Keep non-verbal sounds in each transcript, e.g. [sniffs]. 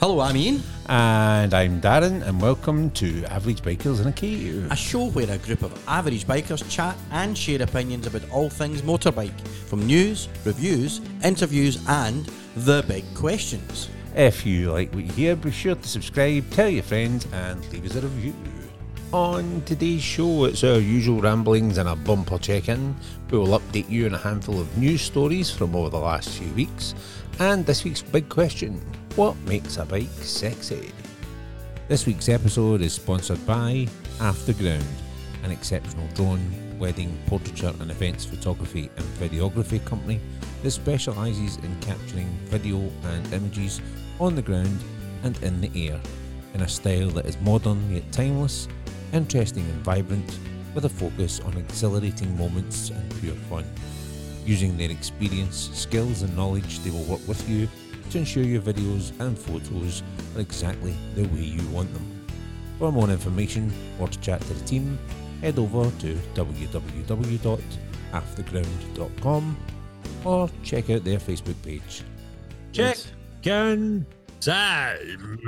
Hello, I'm Ian. And I'm Darren, and welcome to Average Bikers in a Cave. A show where a group of average bikers chat and share opinions about all things motorbike, from news, reviews, interviews, and the big questions. If you like what you hear, be sure to subscribe, tell your friends, and leave us a review. On today's show, it's our usual ramblings and a bumper check in. We will update you on a handful of news stories from over the last few weeks, and this week's big question what makes a bike sexy? This week's episode is sponsored by Afterground, an exceptional drone, wedding, portraiture, and events photography and videography company that specialises in capturing video and images on the ground and in the air in a style that is modern yet timeless, interesting and vibrant, with a focus on exhilarating moments and pure fun. Using their experience, skills, and knowledge, they will work with you to ensure your videos and photos are exactly the way you want them. For more information or to chat to the team, head over to www.afterground.com or check out their Facebook page. Check can time.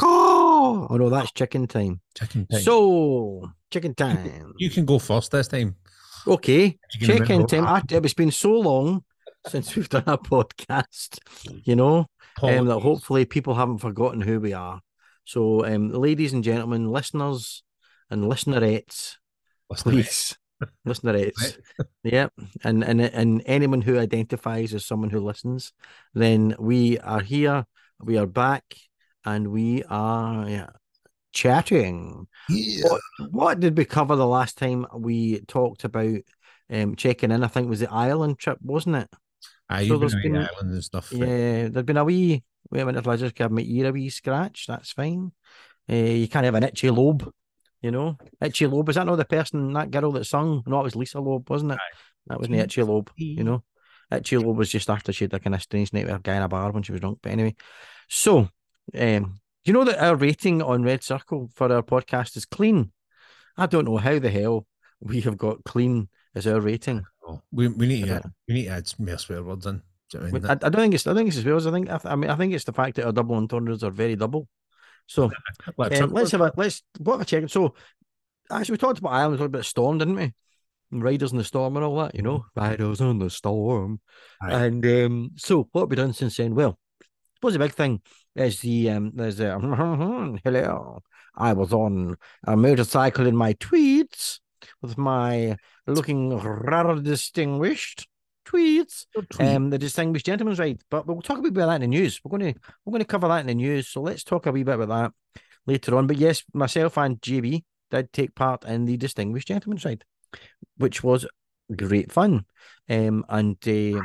Oh no, that's chicken time. Chicken time. So, chicken time. you can go first this time. Okay, You chicken time. Ah, It's been so long since we've done a podcast, you know, um, that hopefully people haven't forgotten who we are. So, um, ladies and gentlemen, listeners and listenerettes, please, listenerettes, [laughs] [laughs] Yep, and and and anyone who identifies as someone who listens, then we are here, we are back, and we are yeah, chatting. Yeah. What, what did we cover the last time we talked about um checking in? I think it was the island trip, wasn't it? Ah, So there's been been- and stuff. Yeah, there'd been a wee. Wait a minute, if I just give my ear a wee scratch, that's fine. Uh, you can't have an itchy lobe, you know. Itchy lobe is that not the person that girl that sung? No, it was Lisa Loeb, wasn't it? That wasn't the itchy lobe, you know. Itchy lobe was just after she had like a kind of strange night with a guy in a bar when she was drunk. But anyway, so um, you know that our rating on Red Circle for our podcast is clean. I don't know how the hell we have got clean as our rating. Oh, we, we need to we need to add more swear words in. Do you know I mean? I, I don't think it's. I think it's as well as I think. I, th- I mean, I think it's the fact that our double entendres are very double. So [laughs] Like um, let's have a let's what have a check. So actually, we talked about Ireland, we talked about Storm, didn't we? And Riders in the Storm and all that, you know, Riders on the Storm. Aye. And um, so what have we done since then? Well, I suppose the big thing is the um, there's the [laughs] hello. I was on a motorcycle in my tweeds with my looking rather distinguished tweeds. Um, the distinguished gentleman's ride. But we'll talk a bit about that in the news. We're going to we're going to cover that in the news. So let's talk a wee bit about that later on. But yes, myself and JB did take part in the distinguished gentleman's ride, which was great fun. Um, and uh,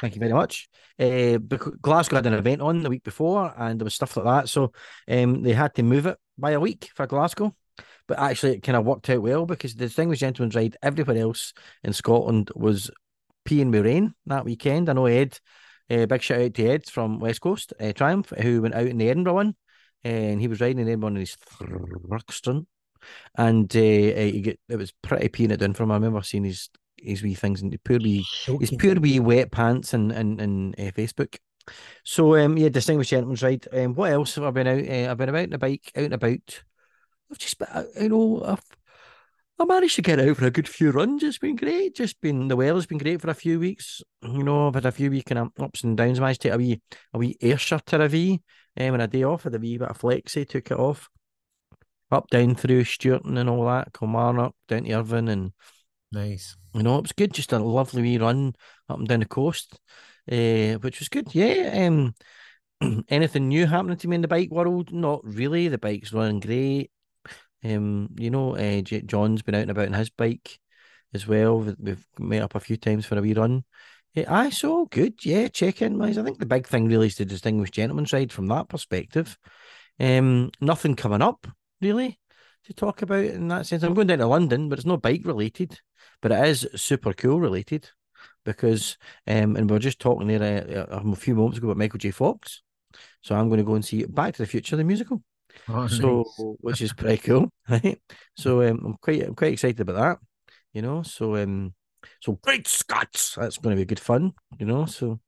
thank you very much. Uh, because Glasgow had an event on the week before, and there was stuff like that. So um, they had to move it by a week for Glasgow. But actually, it kind of worked out well because the distinguished gentleman's ride everywhere else in Scotland was peeing with rain that weekend. I know Ed, uh, big shout out to Ed from West Coast uh, Triumph, who went out in the Edinburgh one, and he was riding in Edinburgh in his Thruxton, and uh, he get, it was pretty peeing it down from him. I remember seeing his his wee things and pure wee his pure wee wet pants and and and uh, Facebook. So um yeah, distinguished gentleman's ride. Um, what else have I been out? Uh, I've been about the bike, out and about. I've just you know, I've I managed to get out for a good few runs. It's been great. Just been the weather's been great for a few weeks. You know, I've had a few wee kind of ups and downs. managed to take a wee a wee Ayrshire to a V, um, and a day off. Had a wee bit of flexi, took it off. Up down through Stewarton and all that, Kilmarnock, down to Irvine, and Nice. you know, it was good. Just a lovely wee run up and down the coast, uh, which was good. Yeah. Um, [clears throat] anything new happening to me in the bike world? Not really. The bike's running great. Um, you know, uh, J- John's been out and about on his bike as well. We've, met up a few times for a wee run. Uh, aye, so good. Yeah, check in, guys. I think the big thing really is the distinguished gentleman's ride from that perspective. Um, nothing coming up really to talk about in that sense. I'm going down to London, but it's not bike related, but it is super cool related because um, and we are just talking there uh, a few moments ago about Michael J. Fox. So I'm going to go and see Back to the Future the musical. Oh, So nice. which is pretty cool, [laughs] right? So um, I'm quite I'm quite excited about that. You know, so um, So great Scots, that's going to be good fun, you know. So,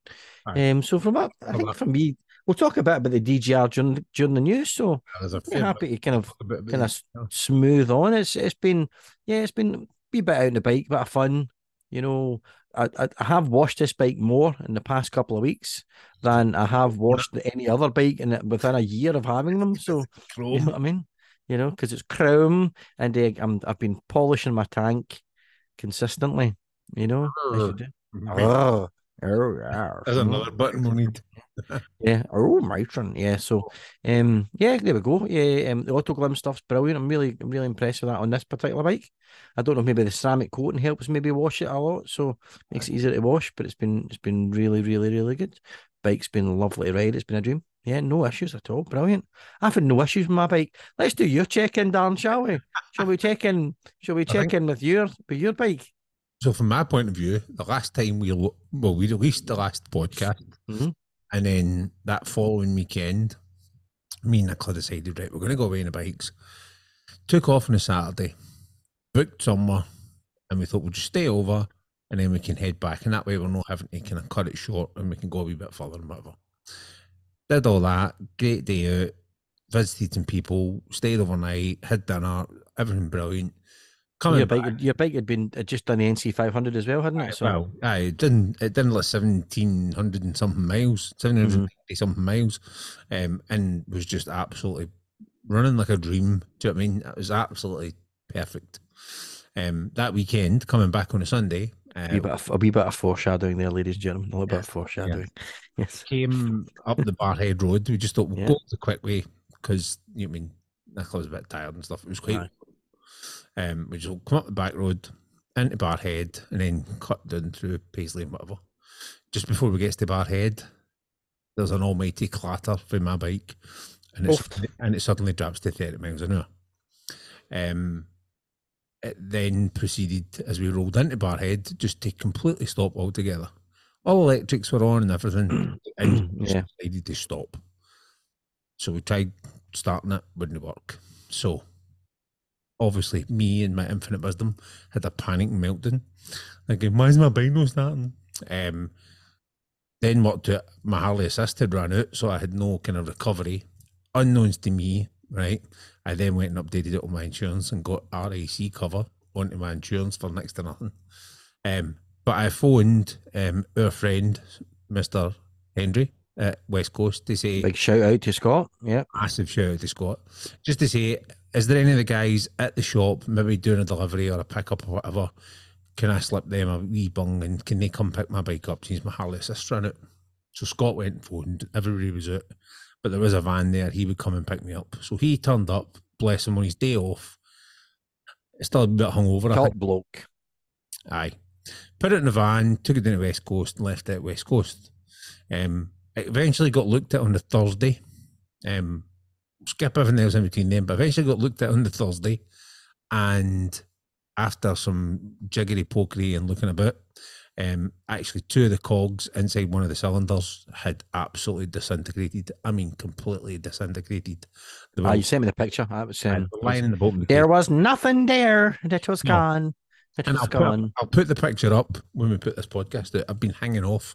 Aye. um, so from that, I think for me, we'll talk a bit about the DGR during during the news. So I'm happy to kind of bit kind of. Smooth on. It's it's been yeah, it's been a bit out on the bike, bit of fun. You know, I, I have washed this bike more in the past couple of weeks than I have washed any other bike in it within a year of having them. So you know what I mean? You know, because it's chrome and uh, I'm I've been polishing my tank consistently. You know. Oh, oh, yeah. There's another button we need. [laughs] Yeah. Oh, my Mitron. Yeah. So, um, yeah, there we go. Yeah. Um, the Autoglym stuff's brilliant. I'm really, I'm really impressed with that on this particular bike. I don't know. Maybe the ceramic coating helps maybe wash it a lot, so makes it easier to wash. But it's been, it's been really, really, really good. Bike's been lovely to ride. It's been a dream. Yeah, no issues at all. Brilliant. I've had no issues with my bike. Let's do your check in, Darren, shall we? Shall we check in? Shall we check in with your with your bike? So from my point of view, the last time we well we released the last podcast, Mhm. and then that following weekend, me and Nicola decided right we're going to go away on the bikes. Took off on a Saturday, booked somewhere, and we thought we'll just stay over, and then we can head back, and that way we're not having to kind of cut it short, and we can go a wee bit further and whatever. Did all that, great day out, visited some people, stayed overnight, had dinner, everything brilliant. Coming Your back, bike, your bike had been had just done the NC 500 as well, hadn't it? So well, aye, it didn't it didn't last seventeen hundred and something miles, seven hundred and ninety something miles, um, and was just absolutely running like a dream. Do you know what I mean? It was absolutely perfect. Um, that weekend, coming back on a Sunday, uh, a wee bit of, a wee bit of foreshadowing there, ladies and gentlemen. A little bit of foreshadowing. [laughs] Yes. came up the Barrhead Road. We just thought we'll Yeah. go the quick way because you know, I mean Nicola was a bit tired and stuff. It was quite. Um, we just come up the back road into Barrhead and then cut down through Paisley and whatever. Just before we get to Barrhead, there's an almighty clatter from my bike, and it's, Oof. and it suddenly drops to thirty miles an hour. Um, it then proceeded as we rolled into Barrhead just to completely stop altogether. All electrics were on and everything, [clears throat] and just Yeah. decided to stop. So we tried starting it, wouldn't work. So obviously, me and my infinite wisdom had a panic meltdown. Thinking, why is my bike not starting? Um, then what to my Harley assisted ran out, so I had no kind of recovery. Unknowns to me, right? I then went and updated it on my insurance and got RAC cover onto my insurance for next to nothing. Um, but I phoned um, our friend, Mr. Henry at West Coast, to say Big shout out to Scott. Yeah. massive shout out to Scott. Just to say, is there any of the guys at the shop maybe doing a delivery or a pickup or whatever? Can I slip them a wee bung and can they come pick my bike up since my Harley assist ran out? So Scott went and phoned, everybody was out, but there was a van there, he would come and pick me up. So he turned up, bless him, on his day off. It's still a bit hungover, Top bloke. Aye. Put it in the van, took it down to West Coast and left it at West Coast. Um, it eventually got looked at on the Thursday. Um, skip everything else in between them, but eventually got looked at on the Thursday. And after some jiggery pokery and looking about, um, actually two of the cogs inside one of the cylinders had absolutely disintegrated. I mean, completely disintegrated. Ah, you sent me the picture. That was um, lying in the bottom the there was nothing there. It was No. gone. It And was I'll put, gone. I'll put the picture up when we put this podcast out. I've been hanging off.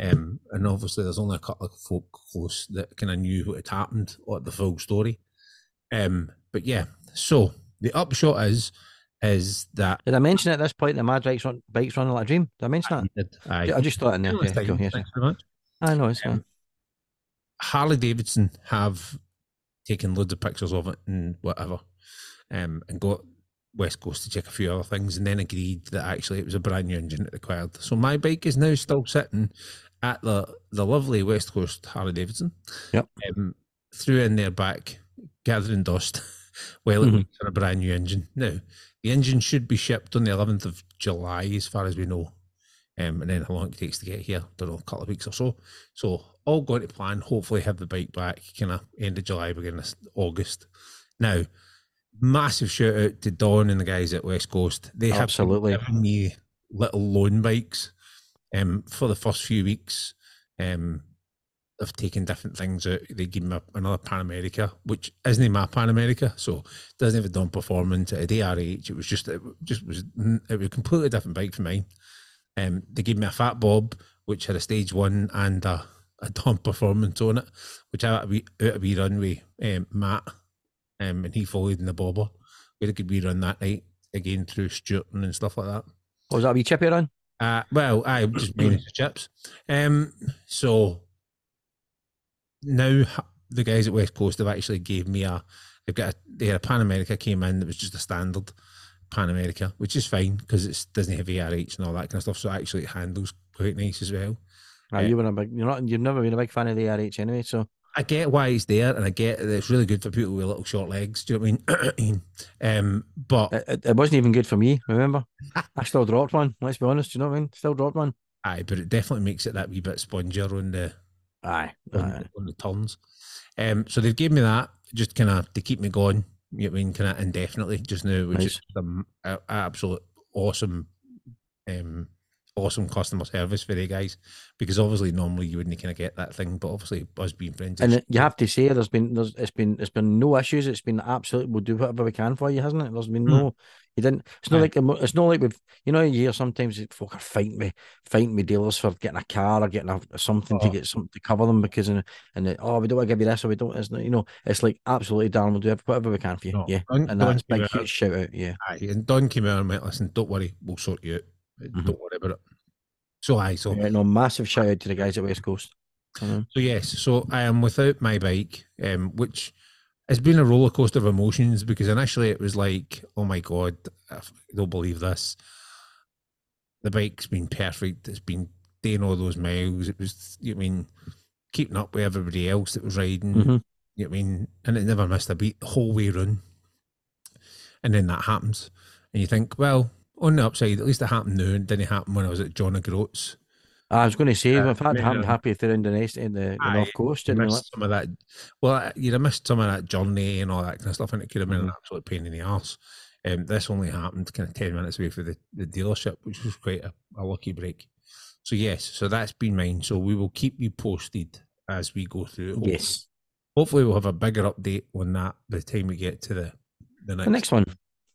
Um, and obviously, there's only a couple of folk close that kind of knew what had happened or the full story. Um, but yeah, so the upshot is is that Did I mention at this point that my bike's, run, bike's running like a dream? Did I mention that? I, I just thought in there. Thanks Yeah, cool, yes, very much. I know it's. Um, Harley Davidson have taken loads of pictures of it and whatever, um, and got West Coast to check a few other things, and then agreed that actually it was a brand new engine it required. So my bike is now still sitting at the the lovely West Coast Harley Davidson. Yep. Um, threw in their back, gathering dust, [laughs] while it Mhm. waits for a brand new engine. Now the engine should be shipped on the 11th of July, as far as we know. Um, and then how long it takes to get here, don't know, a couple of weeks or so. So all going to plan. Hopefully, have the bike back kind of end of July, beginning of August. Now, massive shout out to Don and the guys at West Coast. They have Absolutely. given me little loan bikes um, for the first few weeks. Um, I've taken different things out. They give me another Pan America, which isn't my Pan America, so doesn't have a done performance at a DRH. It was just it just was it was a completely different bike for mine. Um, they gave me a Fat Bob, which had a stage one and a, a performance on it, which I out a wee, out a wee run with um, Matt, um, and he followed in the bobber. We had a good wee run that night again through Stewarton and stuff like that. What was that a wee chippy run? Uh, well, I just the chips. Um, so now the guys at West Coast have actually gave me a. They've got a, they had a Pan America came in that was just a standard Pan America, which is fine because it doesn't have ARH and all that kind of stuff. So actually, it handles quite nice as well. Yeah. you were a big, you're not, you've never been a big fan of the RH anyway, so I get why it's there, and I get that it's really good for people with little short legs. Do you know what I mean? [clears throat] um, but it, it, wasn't even good for me. Remember, I still dropped one. Let's be honest. Do you know what I mean? Still dropped one. aye, but it definitely makes it that wee bit spongier on the Aye, on, aye. on the turns. Um, so they've gave me that just kind of to keep me going. You know what I mean? Kind of indefinitely just now, which Nice. is an absolute awesome, um, awesome customer service for the guys. Because obviously normally you wouldn't kind of get that thing, but obviously us being friends, And you have to say, there's been, there's, it's been, it's been no issues. It's been absolute. We'll do whatever we can for you, hasn't it? There's been Hmm. no. You didn't. It's not Aye. like it's not like we've. You know, you hear sometimes folk are fighting me, fighting me dealers for getting a car or getting a, something to Oh. get something to cover them because and and oh we don't want to give you this or we don't. It's not, you know, it's like absolutely, darling, we'll do whatever we can for you. No, yeah, Don- and Don that's big, out- huge shout out. Yeah, Aye, and Don came out and went, listen, don't worry, we'll sort you out. Mhm. Don't worry about it. So I so yeah. No, massive shout out to the guys at West Coast. Mhm. So yes, so I am without my bike, um, which has been a roller coaster of emotions because initially it was like, oh my god, I don't believe this. The bike's been perfect. It's been doing all those miles. It was, you know I mean, keeping up with everybody else that was riding. Mhm. You know what I mean, and it never missed a beat the whole way run. And then that happens, and you think, well, on the upside, at least it happened now, and didn't it happen when I was at John O'Groats. I was going to say, Uh, it yeah. happened happy through the next in the, the north coast. you missed some of that. Well, you'd have missed some of that journey and all that kind of stuff, and it could have been an Mhm. absolute pain in the arse. Um, this only happened kind of ten minutes away from the, the dealership, which was quite a, a lucky break. So yes, so that's been mine. So we will keep you posted as we go through. Hopefully- Yes, hopefully we'll have a bigger update on that by the time we get to the the next. the next one.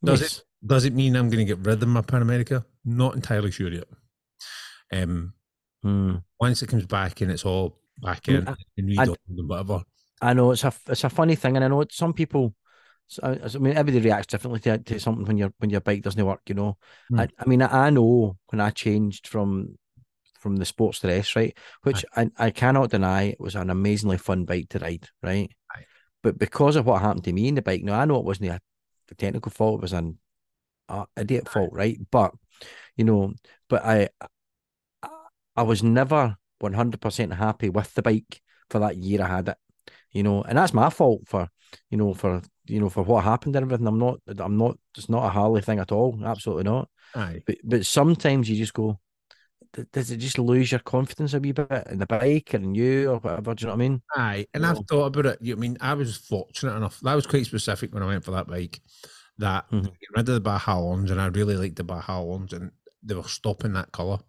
Does yes. it does it mean I'm going to get rid of my Pan America? Not entirely sure yet. Um, Hmm. once it comes back and it's all back Mm, in I- and I- and whatever. I know it's a it's a funny thing, and I know some people. I I mean, everybody reacts differently to, to something when your when your bike doesn't work. You know, Hmm. I, I mean, I, know when I changed from from the sports to the S, right, which I, I cannot deny it was an amazingly fun bike to ride, right. Aye. But because of what happened to me in the bike, now I know it wasn't a, a technical fault; it was an uh, idiot fault, right? But you know, but I I, was never one hundred percent happy with the bike for that year I had it you know, and that's my fault for, you know, for you know, for what happened and everything. I'm not, I'm not, it's not a Harley thing at all. Absolutely not. Aye. But but sometimes you just go, does it just lose your confidence a wee bit in the bike and you or whatever? Do you know what I mean? Aye, and. I've thought about it. You know, I mean, I was fortunate enough. That was quite specific when I went for that bike. That Mhm. get rid of the Baja orange, and I really liked the Baja orange, and they were stopping that color.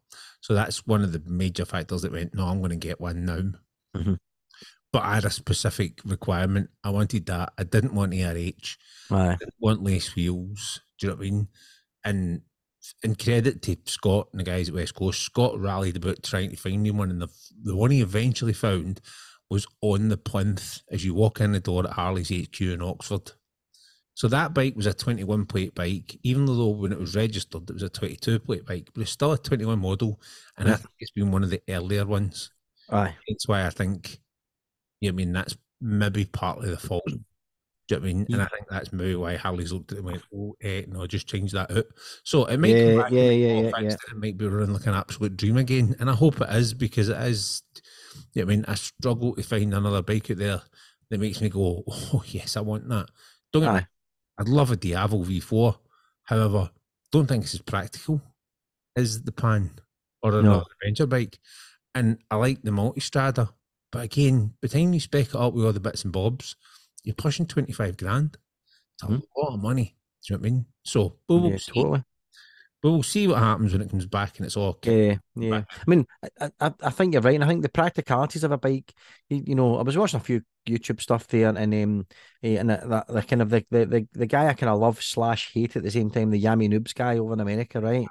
So that's one of the major factors that went. No, I'm going to get one now. Mhm. But I had a specific requirement. I wanted that. I didn't want ARH. Aye. didn't want lace wheels. Do you know what I mean? And in credit to Scott and the guys at West Coast, Scott rallied about trying to find me one, and the the one he eventually found was on the plinth as you walk in the door at Harley's HQ in Oxford. So that bike was a 21 plate bike, even though when it was registered, it was a 22 plate bike, but it's still a 21 model. And I think it's been one of the earlier ones. Aye. That's why I think, yeah, I mean, that's maybe partly the fault. Do you know what I mean? And I think that's maybe why Harley's looked at it and went, oh, eh, no, just change that out. So it might Yeah, come back yeah, and yeah, yeah, It might be running like an absolute dream again. And I hope it is because it is, you know I mean, I struggle to find another bike out there that makes me go, oh, yes, I want that. Don't get. I'd love a Diavel V4. However, don't think it's as practical as the Pan or No. another adventure bike. And I like the Multistrada. But again, by the time you spec it up with all the bits and bobs, you're pushing 25 grand. It's a Mhm. lot of money. Do you know what I mean? So, we will Yeah, see. totally. But we'll see what happens when it comes back and it's all. Yeah, yeah. I mean, I, I, I think you're right. And I think the practicalities of a bike, you, you know, I was watching a few YouTube stuff there, and um, eh, and that, that the kind of the, the the the guy I kind of love slash hate at the same time, the Yammie Noobs guy over in America, right?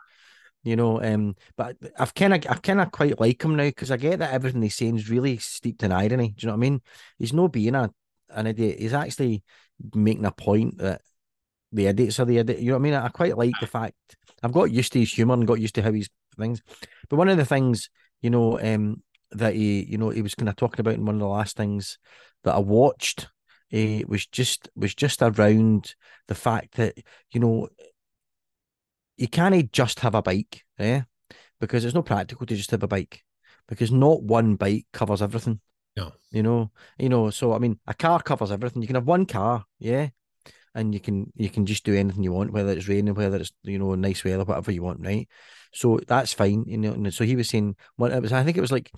You know, um, but I've kind of I kind of quite like him now because I get that everything he's saying is really steeped in irony. Do you know what I mean? He's no being a an idiot. He's actually making a point that the idiots are the idiot. You know what I mean? I quite like the fact I've got used to his humor and got used to how he's things. But one of the things, you know, um, that he, you know, he was kind of talking about in one of the last things that I watched, uh, was just was just around the fact that you know you can't just have a bike, yeah, Because it's not practical to just have a bike, because not one bike covers everything. No. You know, you know, so I mean a car covers everything. You can have one car, yeah, and you can you can just do anything you want, whether it's raining, whether it's you know nice weather, whatever you want, right? So that's fine, you know. And so he was saying, what it was, I think it was like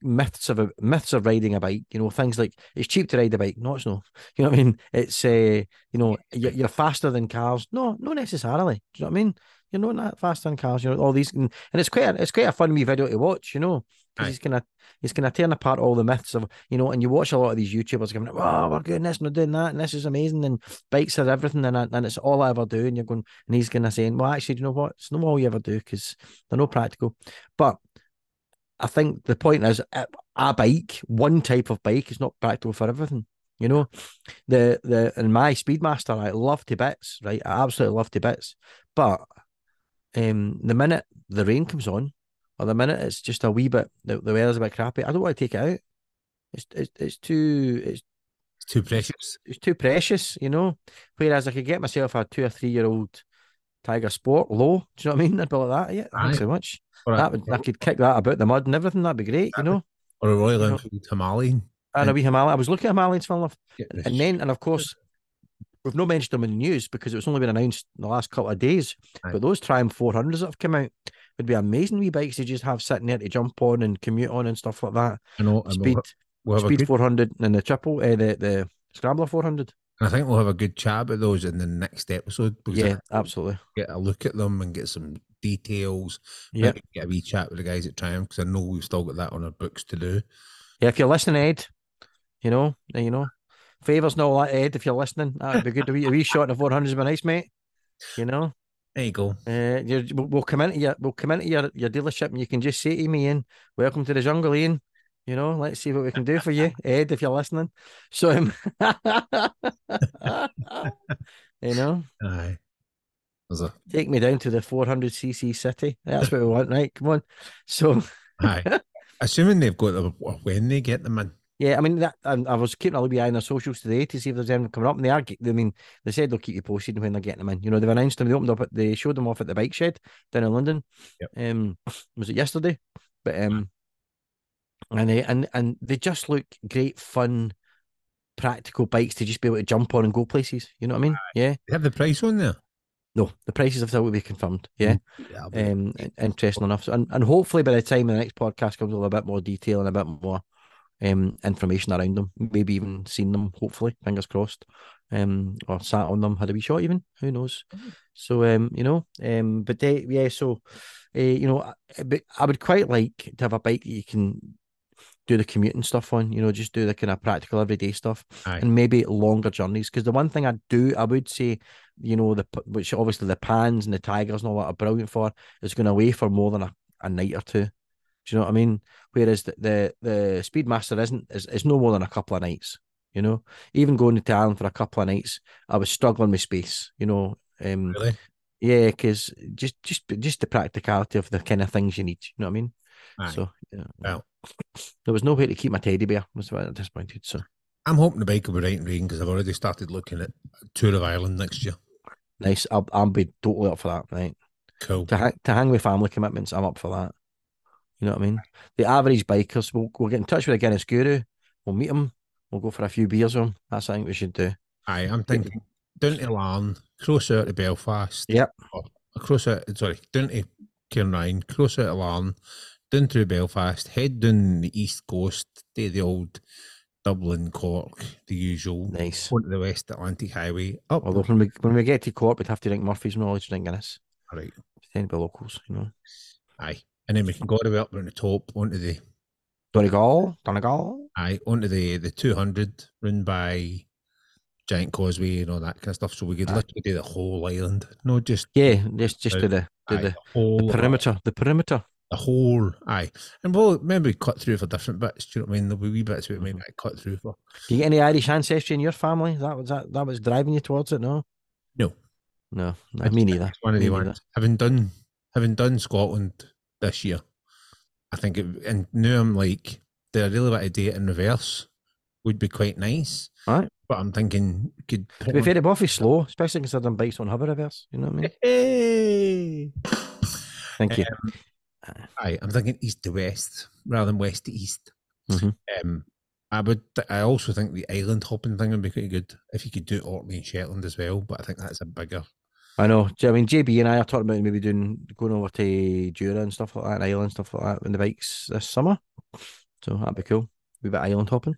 myths of a, myths of riding a bike. You know, things like it's cheap to ride a bike. No, it's not. [laughs] You know what I mean? It's uh, you know, you're, you're faster than cars. No, not necessarily. Do you know what I mean? You're not that fast than cars. You know, all these, and, and it's quite a, it's quite a fun wee video to watch. You know, because he's gonna he's gonna tear apart all the myths of you know, and you watch a lot of these YouTubers going, "Oh, we're doing this, and we're doing that, and this is amazing, and bikes are everything, and I- and it's all I ever do." And you're going, and he's gonna say, "Well, actually, do you know what? It's not all you ever do because they're not practical." But I think the point is, a, a bike, one type of bike, is not practical for everything. You know, the the and my Speedmaster, I love to bits, right? I absolutely love to bits, but um, the minute the rain comes on, or the minute it's just a wee bit, the, the weather's a bit crappy, I don't want to take it out. It's it's, it's too it's It's too precious. it's too precious, you know. Whereas I could get myself a two or three year old Tiger Sport low. Do you know what I mean? [laughs] I'd be like that. Yeah, thanks so much. Or a, That would I could kick that about the mud and everything. That'd be great, you know. or a Royal. Enfield Himalayan. And a wee Himalayan. I was looking at Himalayans, fun enough. Get And then, and of course, we've not mentioned them in the news because it's only been announced in the last couple of days. Aye. But those Triumph 400s that have come out would be amazing wee bikes to just have sitting there to jump on and commute on and stuff like that. I know, Speed, we'll, speed good, 400 and the triple, uh, the the Scrambler 400. I think we'll have a good chat about those in the next episode because Yeah, I absolutely. get a look at them and get some details. Yeah, get a wee chat with the guys at Triumph because I know we've still got that on our books to do. yeah. If you're listening, Ed, you know, uh, you know, favors and all that, Ed. If you're listening, that'd be good. A wee, a wee shot of 400s would be nice, mate. You know. There you go. Uh, we'll, we'll come into your we'll come into your, your dealership and you can just say to me, Ian, welcome to the jungle, Ian. You know, let's see what we can do for you, [laughs] Ed, if you're listening. So, um, [laughs] you know, Aye. A take me down to the 400cc city. That's what we want, right? Come on. So, aye. [laughs] Assuming they've got them when they get them in. Yeah, I mean, that and I was keeping a little eye on their socials today to see if there's anything coming up. And they are, I mean, they said they'll keep you posted when they're getting them in. You know, they've announced them. They opened up, at, they showed them off at the bike shed down in London. Yep. Um, was it yesterday? But um, and they and and they just look great, fun, practical bikes to just be able to jump on and go places. You know what I mean? Yeah. They have the price on there. No, the prices have still to be confirmed. Yeah. Yeah. Um, interesting enough. So, and, and hopefully by the time the next podcast comes with a bit more detail and a bit more um information around them, maybe even seen them. Hopefully, fingers crossed. Um, or sat on them, had a wee shot even. Who knows? So um, you know, um, but they yeah. So, uh, you know, I, but I would quite like to have a bike that you can do the commuting stuff on. You know, just do the kind of practical everyday stuff Aye. and maybe longer journeys. Because the one thing I do, I would say, you know, the which obviously the pans and the tigers and all that are brilliant for, is going away for more than a, a night or two. Do you know what I mean? Whereas the the, the Speedmaster isn't is, is no more than a couple of nights. You know, even going to Ireland for a couple of nights, I was struggling with space. You know, um, Really? yeah, because just just just the practicality of the kind of things you need. You know what I mean? Aye. So yeah, Well. there was no way to keep my teddy bear. I Was disappointed. So I'm hoping the bike will be right in rain because I've already started looking at Tour of Ireland next year. nice. I'll I'll be totally up for that. Right. Cool. to hang, to hang with family commitments, I'm up for that. You know what I mean? The average bikers, we'll, we'll get in touch with a Guinness guru, we'll meet him, we'll go for a few beers with him. That's think we should do. Aye, I'm thinking down to Larne, closer to Belfast. Yep. Oh, Across it, sorry, down to Cairnryan, closer to Larne, down through Belfast, head down the east coast to the old Dublin, Cork, the usual. Nice. Onto the West Atlantic Highway. Up. Although when we when we get to Cork, we'd have to drink Murphy's all, drink Guinness. right. tend to be locals, you know. Aye. And then we can go all the way up around the top onto the Donegal, Donegal. aye, onto the the two hundred run by Giant Causeway and all that kind of stuff. So we could Aye. literally do the whole island. No just Yeah, just just to the to aye, the, the whole the perimeter, the perimeter. the whole aye. And we'll maybe cut through for different bits. Do you know what I mean? There'll be wee bits we Mm-hmm. might not cut through for. Do you get any Irish ancestry in your family? That was that that was driving you towards it? No, No. no, no It's- me neither. It's one of Me the neither. ones. Having done having done Scotland this year, I think it and now I'm like, do I really want to do it in reverse? Would be quite nice. Right. But I'm thinking could To be fair, Buffy's slow, especially considering bikes on hover reverse. You know what I mean? Hey. Thank you. Aye, I'm thinking east to west rather than west to east. Mhm. Um, I would. I also think the island hopping thing would be quite good if you could do Orkney and Shetland as well. But I think that's a bigger. I know. I mean, JB and I are talking about maybe doing going over to Jura and stuff like that, and island stuff like that, on the bikes this summer. So that'd be cool. We bit island hopping.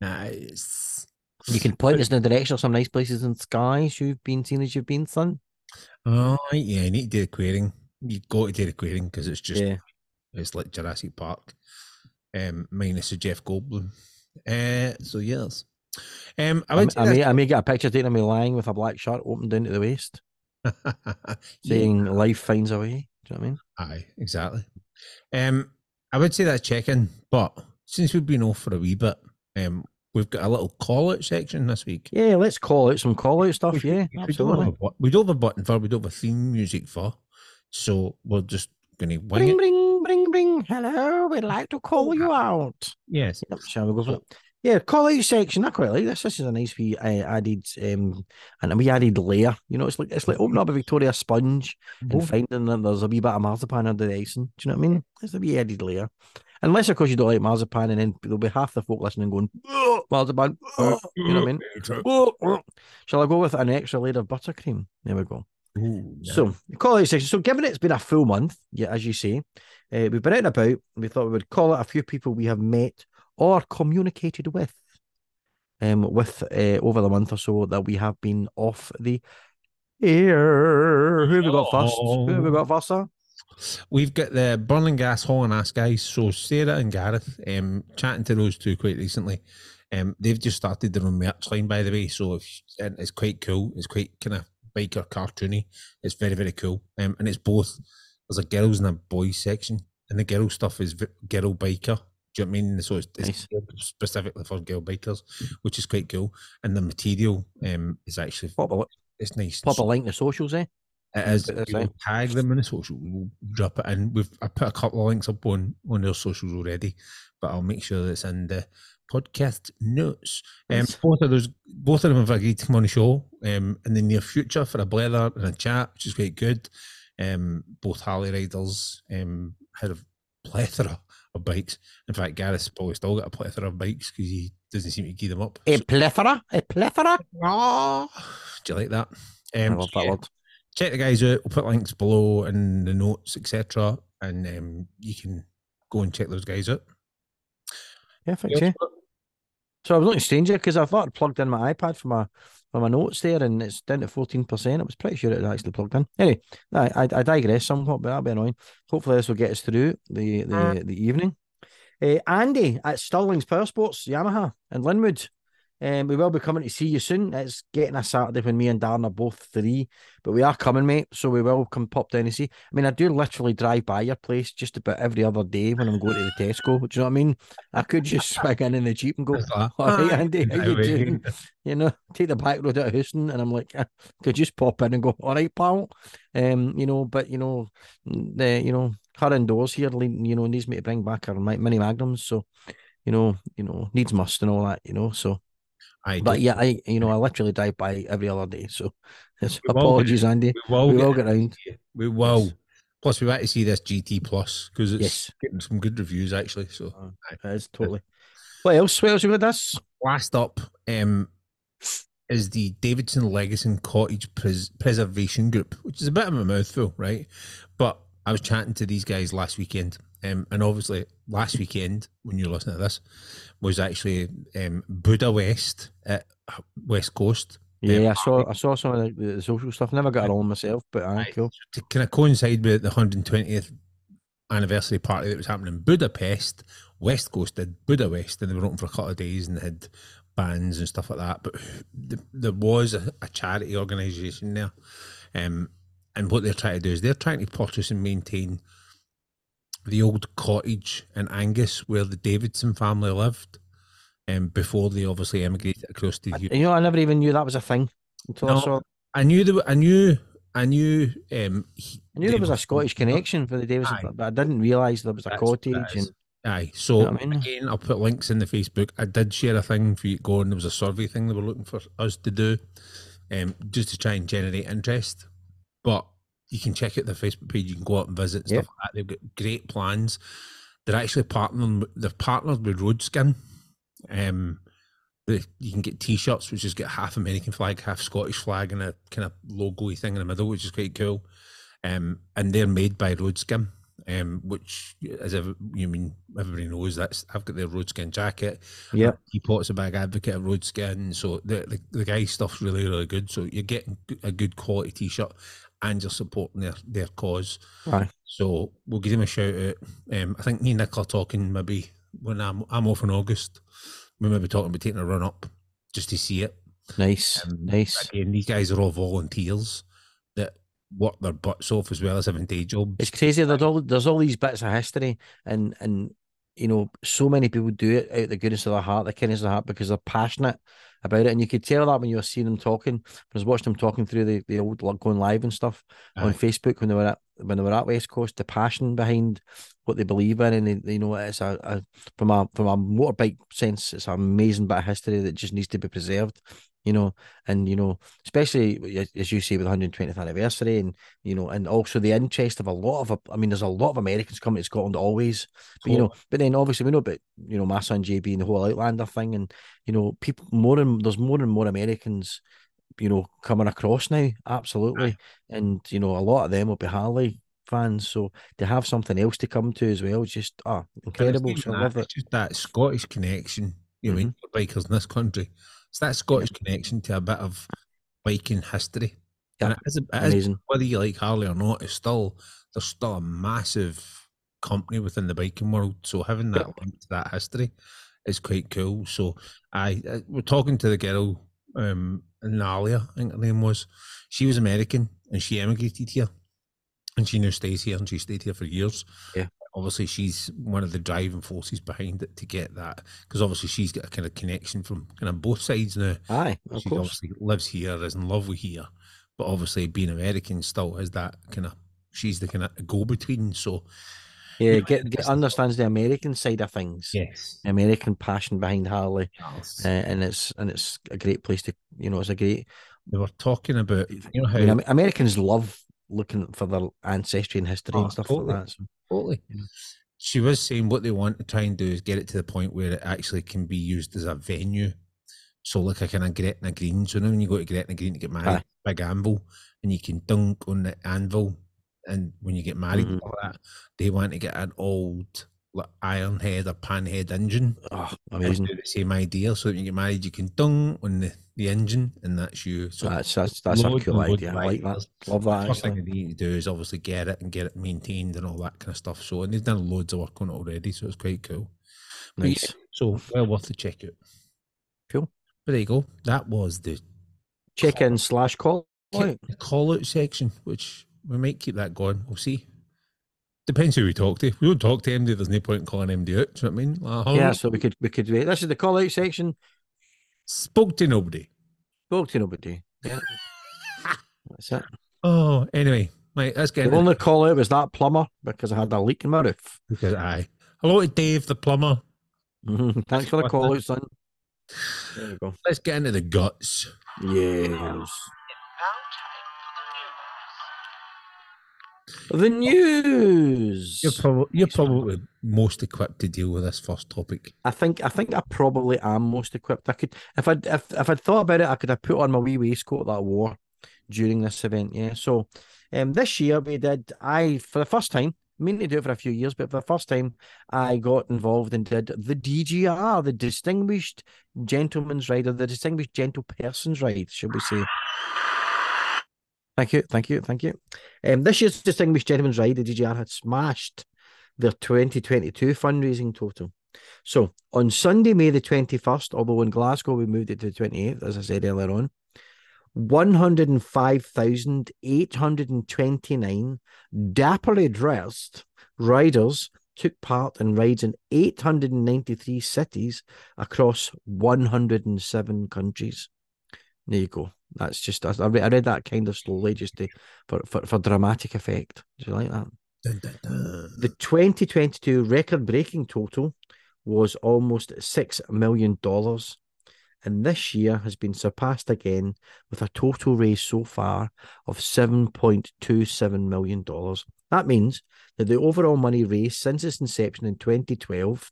Nice. You can point us in the direction of some nice places in skies you've been seen as you've been, son. Oh yeah, you need to do the Quiraing. You go to do the Quiraing because it's just yeah. it's like Jurassic Park, um, minus the Jeff Goldblum. Uh, so yes. Um, I I, I may, I may get a picture taken of me lying with a black shirt open down to the waist, say [laughs] saying "Life finds a way." Do you know what I mean? Aye, exactly. Um, I would say that's checking, but since we've been off for a wee bit, um, we've got a little call out section this week. Yeah, let's call out some call out stuff. We- Yeah, we don't have a We don't have a button for, we don't have a theme music for, so we're just going to wing Bring, it. bring, bring, bring. Hello, we'd like to call you out. Yes. Yep, shall we go for it? Yeah, call out section. I quite like this. This is a nice wee uh, added um and a wee added layer. You know, it's like it's like opening up a Victoria sponge Oh, and finding that there's a wee bit of marzipan under the icing. Do you know what I mean? It's a wee added layer. Unless of course you don't like marzipan, and then there'll be half the folk listening going "Ugh, marzipan. ugh," you know what I mean? Ugh. Shall I go with an extra layer of buttercream? There we go. Ooh, nice. So, call out section. So, given it's been a full month, yeah, as you say, uh, we've been out and about. We thought we would call it a few people we have met or communicated with, um, with uh, over the month or so that we have been off the air. Who have we got first? Who have we got first, sir? We've got the Burning Gas Hall and Ass guys. So Sarah and Gareth, um, chatting to those two quite recently. Um, they've just started their own merch line, by the way. So if, it's quite cool. It's quite kind of biker cartoony. It's very very cool. Um, and it's both. There's a girls and a boys section, and the girl stuff is girl biker. Do you know what I mean? So it's, Nice. specifically for girl bikers, which is quite cool. And the material um is actually Pop a, it's nice. pop a link to socials, eh? It is. We'll tag them in the social. We'll drop it in. We've I put a couple of links up on on their socials already, but I'll make sure that's in the podcast notes. Um, Nice. both of those, both of them have agreed to come on the show um, in the near future for a blether and a chat, which is quite good. Um, both Harley riders um, had a plethora of bikes. In fact, Gareth's probably still got a plethora of bikes because he doesn't seem to give them up. A plethora, a plethora. Ah, do you like that? I Um, love that yeah, word. check the guys out. We'll put links below in the notes, etc. And um, you can go and check those guys out. Yeah, thanks, yeah. So I was looking stranger because I thought I'd plugged in my iPad for my for my notes there, and it's down to fourteen percent. I was pretty sure it actually plugged in. Anyway, I, I, I digress somewhat, but that'll be annoying. Hopefully, this will get us through the the, the evening. Uh, Andy at Stirling's Power Sports Yamaha in Linwood. Um, we will be coming to see you soon. It's getting a Saturday when me and Darren are both three, but we are coming, mate. So we will come pop down and see. I mean, I do literally drive by your place just about every other day when I'm going to the Tesco. Do you know what I mean? I could just [laughs] swing in in the Jeep and go, all right, "Hi, Andy, how you how are you?" doing? You know, take the back road out of Houston, and I'm like, I could just pop in and go, all right, pal. Um, you know, but you know, the you know, her indoors here, you know, needs me to bring back her mini magnums, so you know, you know, needs must and all that, you know. So, I but do. yeah, I you know, I literally drive by every other day, so [laughs] it's, We get- apologies, Andy. we will, We get will get round. We will. Yes. Plus, we want to see this GT Plus because it's Yes. getting some good reviews actually. So, It is totally. What else? What else you got us? last up um, is the Davidson Legacy Cottage Pres- Preservation Group, which is a bit of a mouthful, right? But I was chatting to these guys last weekend, um, and obviously last weekend when you're listening to this was actually um, Buddha West at West Coast Yeah, I saw I saw some of the, the social stuff. Never got all myself, but aye, Aye. cool. to kind of coincide with the 120th anniversary party that was happening in Budapest, West Coast did Buddha West, and they were open for a couple of days and they had bands and stuff like that. But th- there was a, a charity organisation there, um, and what they're trying to do is they're trying to purchase and maintain the old cottage in Angus where the Davidson family lived, um, before they obviously emigrated across I- you know, I never even knew that was a thing until I saw. I knew there, I knew, I knew, um, he- I knew there was a Scottish connection for the Davidson, Aye. but I didn't realise there was a That's- cottage. And Aye. So You know I mean? again, I'll put links in the Facebook. I did share a thing for you to go there was a survey thing they were looking for us to do, um, just to try and generate interest. But you can check out their Facebook page. You can go out and visit Yep. stuff like that. They've got great plans. They're actually partnering. They're partnered with Roadskin. Um, the, you can get T-shirts which just get half American flag, half Scottish flag, and a kind of logo thing in the middle, which is quite cool. Um, and they're made by Roadskin, um, which, as ever, you mean everybody knows, that's I've got their Roadskin jacket. Yep. Teapot's a big advocate of Roadskin, so the, the the guy's stuff's really really good. So you're getting a good quality T-shirt, and you're supporting their their cause. Aye. So we'll give them a shout out. Um, I think me and Nick are talking maybe when I'm I'm off in August. We may be talking about taking a run up just to see it. nice, Um, nice. Again, these guys are all volunteers that work their butts off as well as having day jobs. It's crazy. There's all there's all these bits of history, and and you know, so many people do it out of the goodness of their heart, the kindness of their heart, because they're passionate about it. And you could tell that when you were seeing them talking. When I was watching them talking through the, the old like going live and stuff on Facebook when they were at when they were at West Coast, the passion behind what they believe in, and they, they- you know, it's a, a from a from a motorbike sense, it's an amazing bit of history that just needs to be preserved. You know, and you know, especially as- you say with the 120th anniversary, and you know, and also the interest of a lot of, I mean, there's a lot of Americans coming to Scotland always, but you know, but then obviously we know about you know my son JB and the whole Outlander thing, and you know, people more and there's more and more Americans, you know, coming across now, absolutely, and you know, a lot of them will be Harley fans, so to have something else to come to as well, just ah incredible. So I that, love it's it. just that Scottish connection. You know, Mm-hmm. Mean, bikers in this country. It's that Scottish connection to a bit of biking history. And Yeah, it is, it is Amazing. whether you like Harley or not, it's still there's still a massive company within the biking world. So having that link to that history is quite cool. So I, I we're talking to the girl, um, Nalia, I think her name was. She was American and she emigrated here, and she now stays here and she stayed here for years. Yeah. Obviously, she's one of the driving forces behind it to get that because obviously she's got a kind of connection from kind of both sides now Aye, of she course. obviously lives here, is in love with here, but obviously being American still is that kind of she's the kind of go between. So Yeah, know, get, get understands the American side of things. yes, American passion behind Harley, Yes. uh, and it's and it's a great place to you know it's a great. they were talking about you know I how mean, Americans love looking for their ancestry and history Oh, and stuff totally. like that. So. totally. Yeah. She was saying what they want to try and do is get it to the point where it actually can be used as a venue. So like a kind of Gretna Green. So now when you go to Gretna Green to get married, Aye. big anvil, and you can dunk on the anvil, and when you get married, Mhm. all that, they want to get an old like iron head or pan head engine. Oh, amazing! do the same idea. So when you get married, you can dung on the, the engine, and that's you. So That's that's that's a cool idea. I like that. Love that. First thing they need to do is obviously get it and get it maintained and all that kind of stuff. So and they've done loads of work on it already, so it's quite cool. But yeah, Nice. so well worth the check out. Cool. But there you go. That was the Check in slash call. out. call out section, which we might keep that going. We'll see. Depends who we talk to. If We don't talk to MD. There's no point in calling MD out. Do you know what I mean? Like, Yeah, so we could we could wait. This is the call out section. spoke to nobody. Spoke to nobody. Yeah, [laughs] that's it. Oh, anyway, mate, let's get The into only call out was that plumber because I had a leak in my roof. Because I. Hello to Dave the plumber. Mm-hmm. Thanks for the call out, son. There you go. Let's get into the guts. Yes. The news. You're, prob- you're probably most equipped to deal with this first topic. I think I think I probably am most equipped. I could if I if if I'd thought about it, I could have put on my wee waistcoat that I wore during this event. Yeah. So, um, this year we did. I for the first time meaning to do it for a few years, but for the first time, I got involved and did the DGR, the Distinguished Gentleman's Ride, or the Distinguished Gentle Person's Ride, should we say? Thank you, thank you, thank you. Um, this year's Distinguished Gentleman's Ride, the DGR, had smashed their 2022 fundraising total. So on Sunday, May the 21st, although in Glasgow we moved it to the 28th, as I said earlier on, 105,829 dapperly dressed riders took part in rides in 893 cities across 107 countries. There you go. That's just I read, I read that kind of slowly just to, for, for for dramatic effect. Do you like that? Dun, dun, dun. The 2022 record breaking total was almost six million dollars, and this year has been surpassed again with a total raise so far of seven point two seven million dollars. That means that the overall money raised since its inception in 2012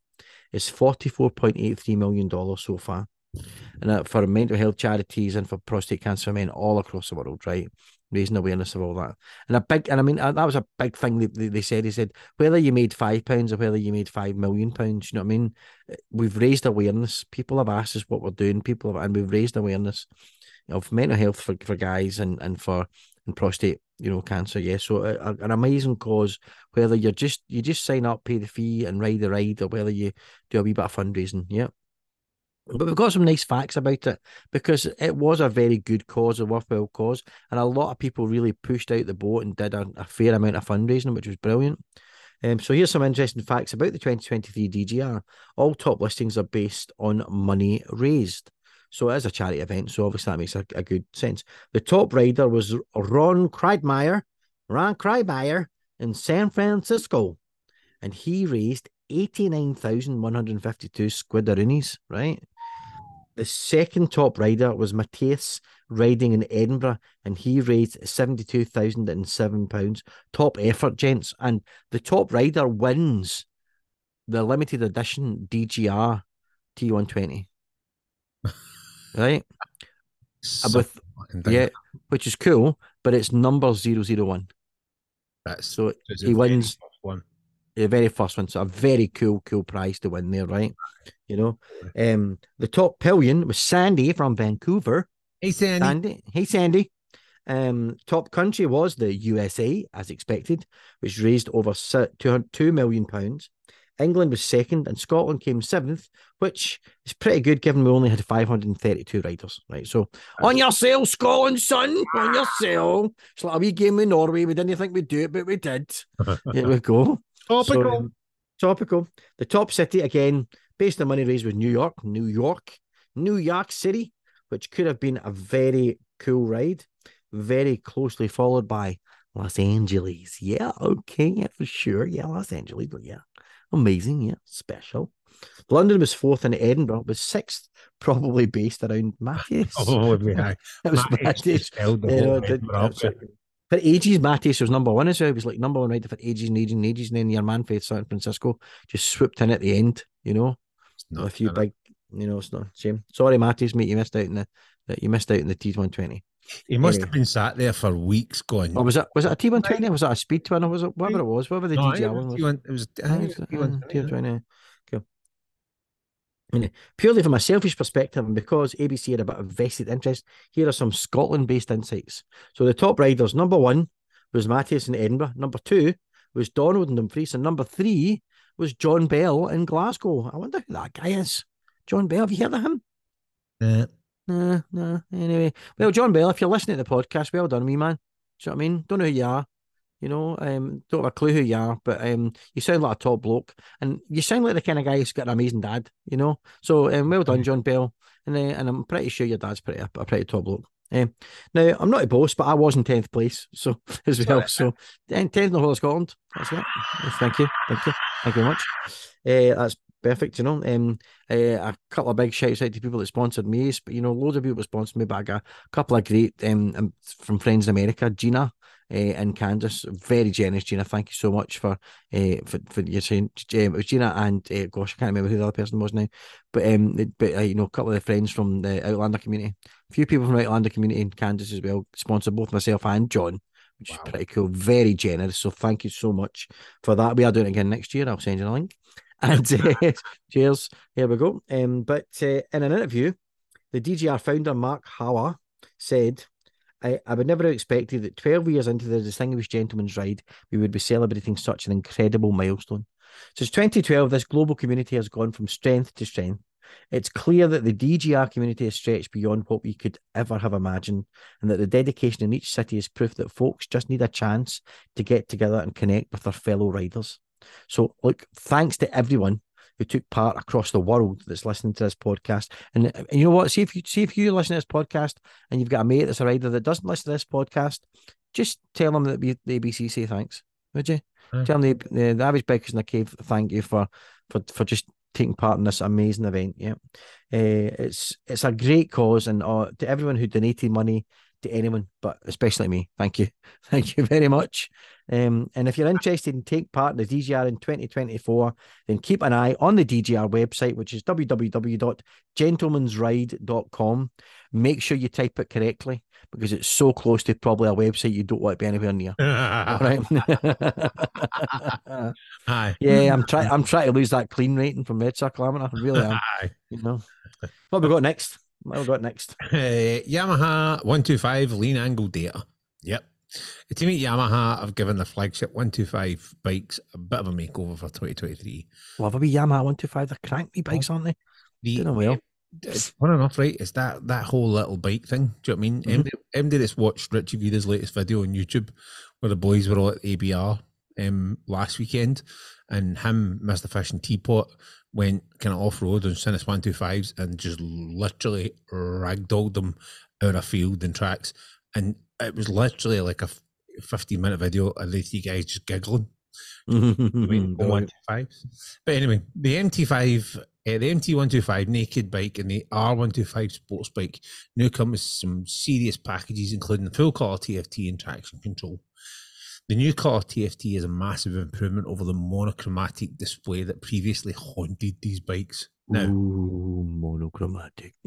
is 44.83 million dollars so far and for mental health charities and for prostate cancer men all across the world, right? Raising awareness of all that. And a big, and I mean, uh, that was a big thing they, they, said. He said, whether you made five pounds or whether you made five million pounds, you know what I mean? Uh, We've raised awareness. People have asked us what we're doing, people have, and we've raised awareness of mental health for, for guys and, and for and prostate, you know, cancer. Yeah. So uh, an amazing cause, whether you're just, you just sign up, pay the fee and ride the ride, or whether you do a wee bit of fundraising. Yeah. But we've got some nice facts about it because it was a very good cause, a worthwhile cause, and a lot of people really pushed out the boat and did a, a fair amount of fundraising, which was brilliant. Um, so here's some interesting facts about the 2023 DGR. All top listings are based on money raised. So it is a charity event, so obviously that makes a, a good sense. The top rider was Ron Kreidmeyer, Ron Kreidmeyer in San Francisco, and he raised 89,152 squidaroonies, right? The second top rider was Matthias riding in Edinburgh, and he raised seventy-two thousand and seven pounds. Top effort, gents, and the top rider wins the limited edition DGR T120. [laughs] right, So with yeah, which is cool, but it's number 001. That's So he wins one. The very first one. So a very cool, cool prize to win there, right? You know, um, the top pillion was Sandy from Vancouver. Hey, Sandy. Sandy, hey Sandy. Um, top country was the USA, as expected, which raised over si- 200 two million pounds. England was second, and Scotland came seventh, which is pretty good given we only had 532 riders, right? So on your sail, Scotland, son, on your sail. It's like a wee game in Norway. We didn't think we'd do it, but we did. [laughs] Here we go. Topical. So, topical. The top city again, based on money raised, was New York, New York, New York City, which could have been a very cool ride. Very closely followed by Los Angeles. Yeah, okay, yeah, for sure. Yeah, Los Angeles, but yeah, amazing. Yeah, special. London was fourth, and Edinburgh was sixth, [laughs] probably based around Matthias. [laughs] oh, had. [laughs] It was Matthias Matthias. just held the You know, did- Edinburgh up there. For ages, Matthias was number one as well. He was like number one rider for ages and ages and ages. And then your man for San Francisco just swooped in at the end, you know, It's with a few not- big, you know, it's not a shame. Sorry, Matthias, mate, you missed out in the that you missed out in the T120. He must anyway. have been sat there for weeks going. Or was it was it a T120 or was it a speed twin or was it whatever it was, whatever the No, I think DGR it one was was? T1 It was. I I think think it was uh, T120, yeah. Uh, T120. Cool. Anyway, Purely from a selfish perspective, and because ABC had a bit of vested interest, here are some Scotland based insights. So the top riders number one was Matthias in Edinburgh, number two was Donald in Dumfries, and number three was John Bell in Glasgow. I wonder who that guy is. John Bell, have you heard of him? Yeah. Nah, nah. Anyway, well, John Bell, if you're listening to the podcast, well done, me man. Do you know what I mean? Don't know who you are. You know, um, don't have a clue who you are, but um, you sound like a top bloke, and you sound like the kind of guy who's got an amazing dad. You know, so um, well done, John Bell, and uh, and I'm pretty sure your dad's pretty a pretty top bloke. Um, now I'm not a boss, but I was in tenth place, so [laughs] as well. So [laughs] tenth in the whole of Scotland. That's it. Thank you, thank you, thank you very much. Uh, that's perfect. You know, um, uh, a couple of big shouts out to people that sponsored me. But you know, loads of people sponsored me, but I got a couple of great um, um from friends in America. Gina and Candace, very generous. Gina, thank you so much for uh, for for your saying. Um, it was Gina and uh, gosh, I can't remember who the other person was now, but um, but uh, you know, a couple of the friends from the Outlander community, a few people from the Outlander community, and Candace as well, sponsored both myself and John which Wow. is pretty cool. Very generous. So thank you so much for that. We are doing it again next year. I'll send you a link. [laughs] And uh, [laughs] cheers. Here we go. Um, but uh, in an interview, the DGR founder Mark Hawwa said, I, I would never have expected that 12 years into the Distinguished Gentleman's Ride, we would be celebrating such an incredible milestone. Since 2012, this global community has gone from strength to strength. It's clear that the DGR community has stretched beyond what we could ever have imagined, and that the dedication in each city is proof that folks just need a chance to get together and connect with their fellow riders. So, look, thanks to everyone who took part across the world that's listening to this podcast. And, and you know what? See if you see if you listen to this podcast and you've got a mate that's a rider that doesn't listen to this podcast, just tell them that we, the ABC say thanks, would you? Aye. Tell them the, the, the average bikers in the cave thank you for for for just taking part in this amazing event. Yeah, uh, it's it's a great cause, and uh, to everyone who donated money, to anyone, but especially me, thank you, [laughs] thank you very much. Um, and if you're interested in take part in the DGR in 2024, then keep an eye on the DGR website, which is www.gentlemansride.com. Make sure you type it correctly because it's so close to probably a website you don't want to be anywhere near. [laughs] Right. [laughs] Aye. yeah, I'm trying. I'm trying to lose that clean rating from Red Circle Kilometer. I really am. You know. What have we got next? What we got next? Uh, [laughs] Yamaha 125 lean angle data. Yep. The team at Yamaha have given the flagship 125 bikes a bit of a makeover for 2023. Love a wee Yamaha one two five. They're crank me bikes, aren't they? The, Doing well. It's fun enough, right? It's that that whole little bike thing. Do you know what I mean? Mhm. MD, MD that's watched Richie Vida's latest video on YouTube where the boys were all at ABR um, last weekend and him, Mr. Fish and Teapot went kind of off road on Sinnis 125s and just literally ragdolled them out of field and tracks. And it was literally like a 15 minute video of the three guys just giggling. Waiting for Brilliant. 125s. But anyway, the MT5, uh, the MT125 naked bike and the R125 sports bike now come with some serious packages, including the full color TFT and traction control. The new color TFT is a massive improvement over the monochromatic display that previously haunted these bikes. Now, Ooh, monochromatic. [laughs] [laughs]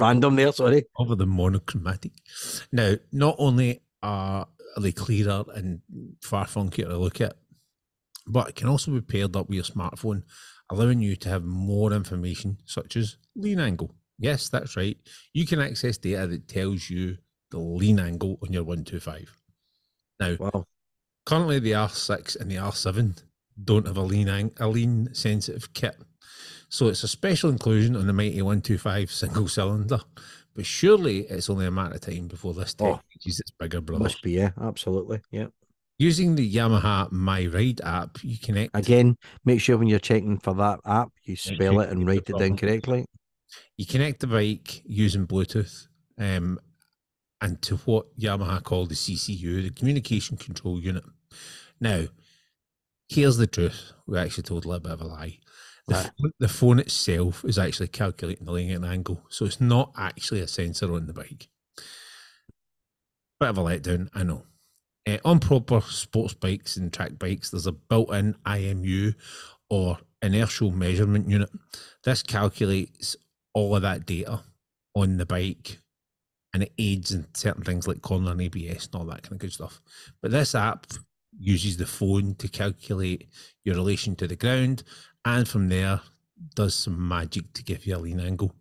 Random there, sorry. over the monochromatic. Now, not only are they clearer and far funkier to look at, but it can also be paired up with your smartphone, allowing you to have more information such as lean angle. Yes, that's right. You can access data that tells you the lean angle on your 125. Now, Wow. currently the R6 and the R7 don't have a lean ang- a lean sensitive kit. So it's a special inclusion on the mighty 125 single cylinder. But surely it's only a matter of time before this tech Oh. reaches its bigger brother. Must be, yeah, absolutely. Yeah. Using the Yamaha My Ride app, you connect Again, make sure when you're checking for that app, you spell it and write it down correctly. You connect the bike using Bluetooth um, and to what Yamaha call the CCU, the Communication Control Unit. Now, here's the truth. We actually told a little bit of a lie. The, Right. phone, the phone itself is actually calculating the lean angle, so it's not actually a sensor on the bike. Bit of a letdown, I know. Uh, on proper sports bikes and track bikes, there's a built-in IMU or inertial measurement unit. This calculates all of that data on the bike and it aids in certain things like corner and ABS and all that kind of good stuff. But this app uses the phone to calculate your relation to the ground and from there does some magic to give you a lean angle.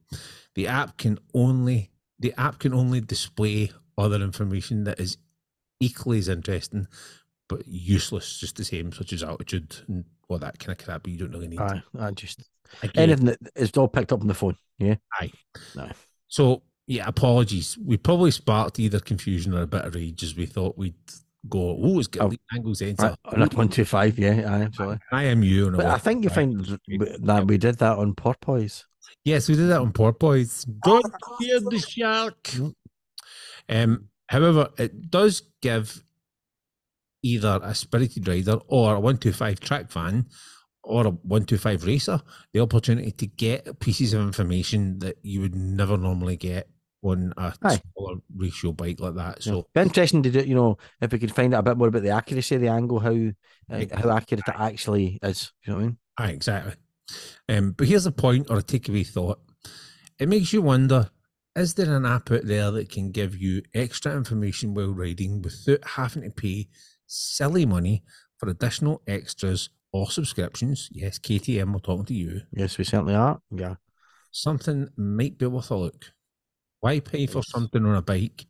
The app can only the app can only display other information that is equally as interesting but useless just the same, such as altitude and all that kind of crap but you don't really need. Aye, I just Again, anything that is all picked up on the phone. Yeah. Aye. So yeah, apologies. We probably sparked either confusion or a bit of rage as we thought we'd go, oh, it's got Oh, lean angle sensor. Right, on a one two five. Yeah. Aye, absolutely. IMU and a But I think you find that we did that on Porpoise. Yes, we did that on Porpoise. Don't fear the shark. Um, however, it does give either a spirited rider or a 125 track fan or a 125 racer the opportunity to get pieces of information that you would never normally get on a Aye. smaller ratio bike like that. So be interesting to do. You know, if we could find out a bit more about the accuracy of the angle, how uh, how accurate it actually is. You know what I mean? Aye, exactly. Um, but here's a point or a takeaway thought. It makes you wonder is there an app out there that can give you extra information while riding without having to pay silly money for additional extras or subscriptions? Yes, KTM, we're talking to you. Yes, we certainly are. Yeah. Something might be worth a look. Why pay for something on a bike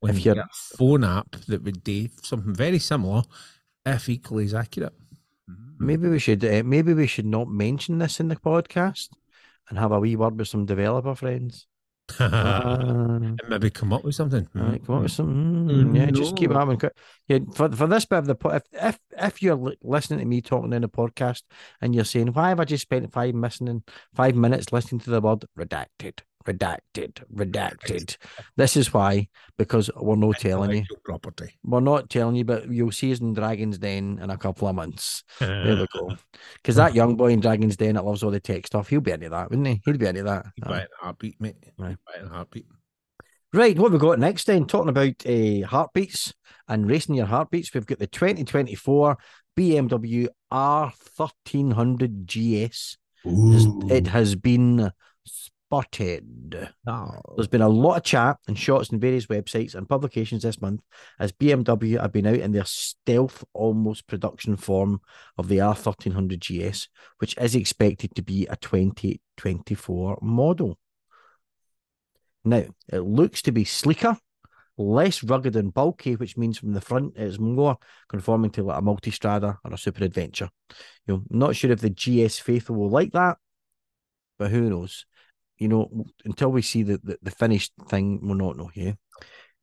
when If you get a phone app that would do something very similar, if equally as accurate? Maybe we should uh, maybe we should not mention this in the podcast and have a wee word with some developer friends. Uh, [laughs] and maybe come up with something. Right, come up with some. Mm, yeah, just keep no. having. Yeah, for for this bit of the if if if you're listening to me talking in a podcast and you're saying, "Why have I just spent five missing five minutes listening to the word redacted, redacted, redacted?" This is why because we're not telling you. Property. We're not telling you, but you'll see us in Dragon's Den in a couple of months. There we go. [laughs] Because that young boy in Dragon's Den that loves all the tech stuff, he'll be into that, wouldn't he? He'd be into that. He'd buy it a heartbeat, mate. He'd buy it a heartbeat. Right, what we got next then? Talking about uh, heartbeats and racing your heartbeats, we've got the 2024 BMW R1300 GS. It has been spotted. Oh. There's been a lot of chat and shots in various websites and publications this month as BMW have been out in their stealth almost production form of the R1300 GS, which is expected to be a 2024 model. Now, it looks to be sleeker, less rugged and bulky, which means from the front it's more conforming to like a multistrada or a super adventure. You know, not sure if the GS faithful will like that, but who knows? You know, until we see the, the, the finished thing, we'll not know here.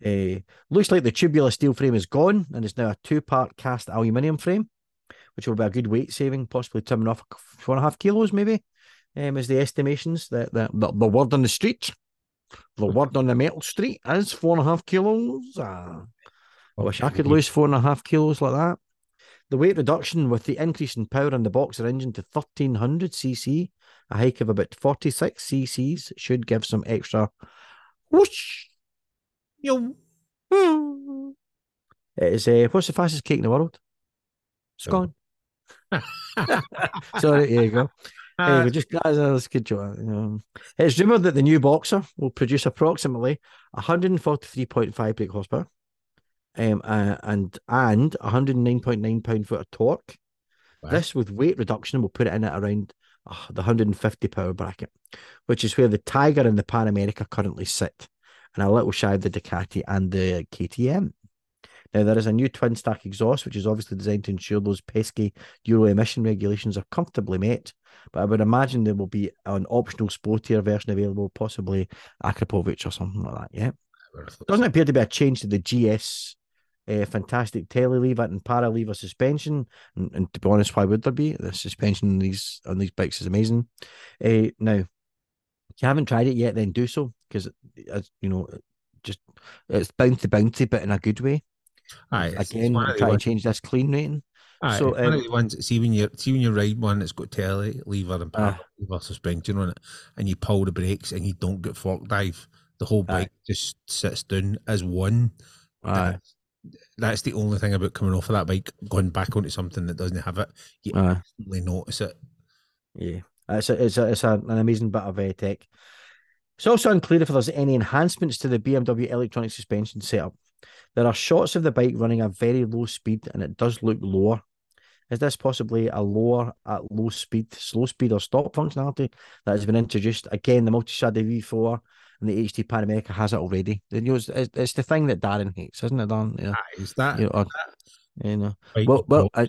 Uh, looks like the tubular steel frame is gone and it's now a two part cast aluminium frame, which will be a good weight saving, possibly trimming off four and a half kilos, maybe, um, is the estimations. The, the, the, the word on the street, the word on the metal street is four and a half kilos. Ah. I wish I could lose four and a half kilos like that. The weight reduction with the increase in power in the Boxer engine to 1300 cc, a hike of about 46 cc's, should give some extra whoosh. Yo. It is, uh, what's the fastest cake in the world? Scone. [laughs] so there you go. There you go. Just that's, that's a good job. Um, it's rumored that the new Boxer will produce approximately 143.5 brake horsepower, um, uh, and and 109.9 pound foot of torque. Wow. This with weight reduction will put it in at around uh, the 150 power bracket, which is where the Tiger and the Pan America currently sit, and a little shy of the Ducati and the KTM. Now there is a new twin stack exhaust, which is obviously designed to ensure those pesky Euro emission regulations are comfortably met. But I would imagine there will be an optional sportier version available, possibly Akrapovic or something like that. Yeah, doesn't appear to be a change to the GS. Uh, fantastic Telelever and Paralever suspension, and, and to be honest, why would there be? The suspension on these on these bikes is amazing. Uh, now, if you haven't tried it yet, then do so because, as you know, just it's bouncy bouncy, but in a good way. Aye, Again, one of the try to ones- change this clean rating. Aye, So, one um, of the ones. See when you see when you ride one that's got Telelever and Para Ah. lever suspension on it, and you pull the brakes and you don't get fork dive, the whole Aye. bike just sits down as one. Aye. That's, the only thing about coming off of that bike, going back onto something that doesn't have it. You Aye. instantly notice it. Yeah, it's a, it's a, it's a, an amazing bit of uh, tech. It's also unclear if there's any enhancements to the BMW electronic suspension setup. There are shots of the bike running a very low speed, and it does look lower. Is this possibly a lower at low speed, slow speed, or stop functionality that has been introduced? Again, the Multistrada V4 and the HD Pan America has it already. The news, it's, it's the thing that Darren hates, isn't it, Darren? Yeah, Aye, is that you know, or- you know. Well, well, uh,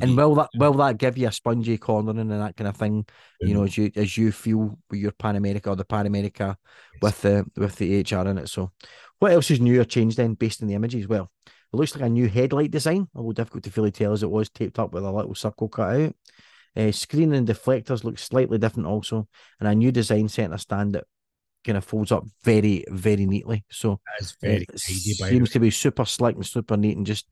And will that will that give you a spongy cornering and that kind of thing? You know, as you as you feel with your Pan America or the Pan America with the with the HR in it. So, what else is new or changed then, based on the images? Well, it looks like a new headlight design, although difficult to fully tell as it was taped up with a little circle cut out. Uh, screen and deflectors look slightly different also, and a new design centre stand that kind of folds up very very neatly. So That's very it tidy by the seems to be super slick and super neat and just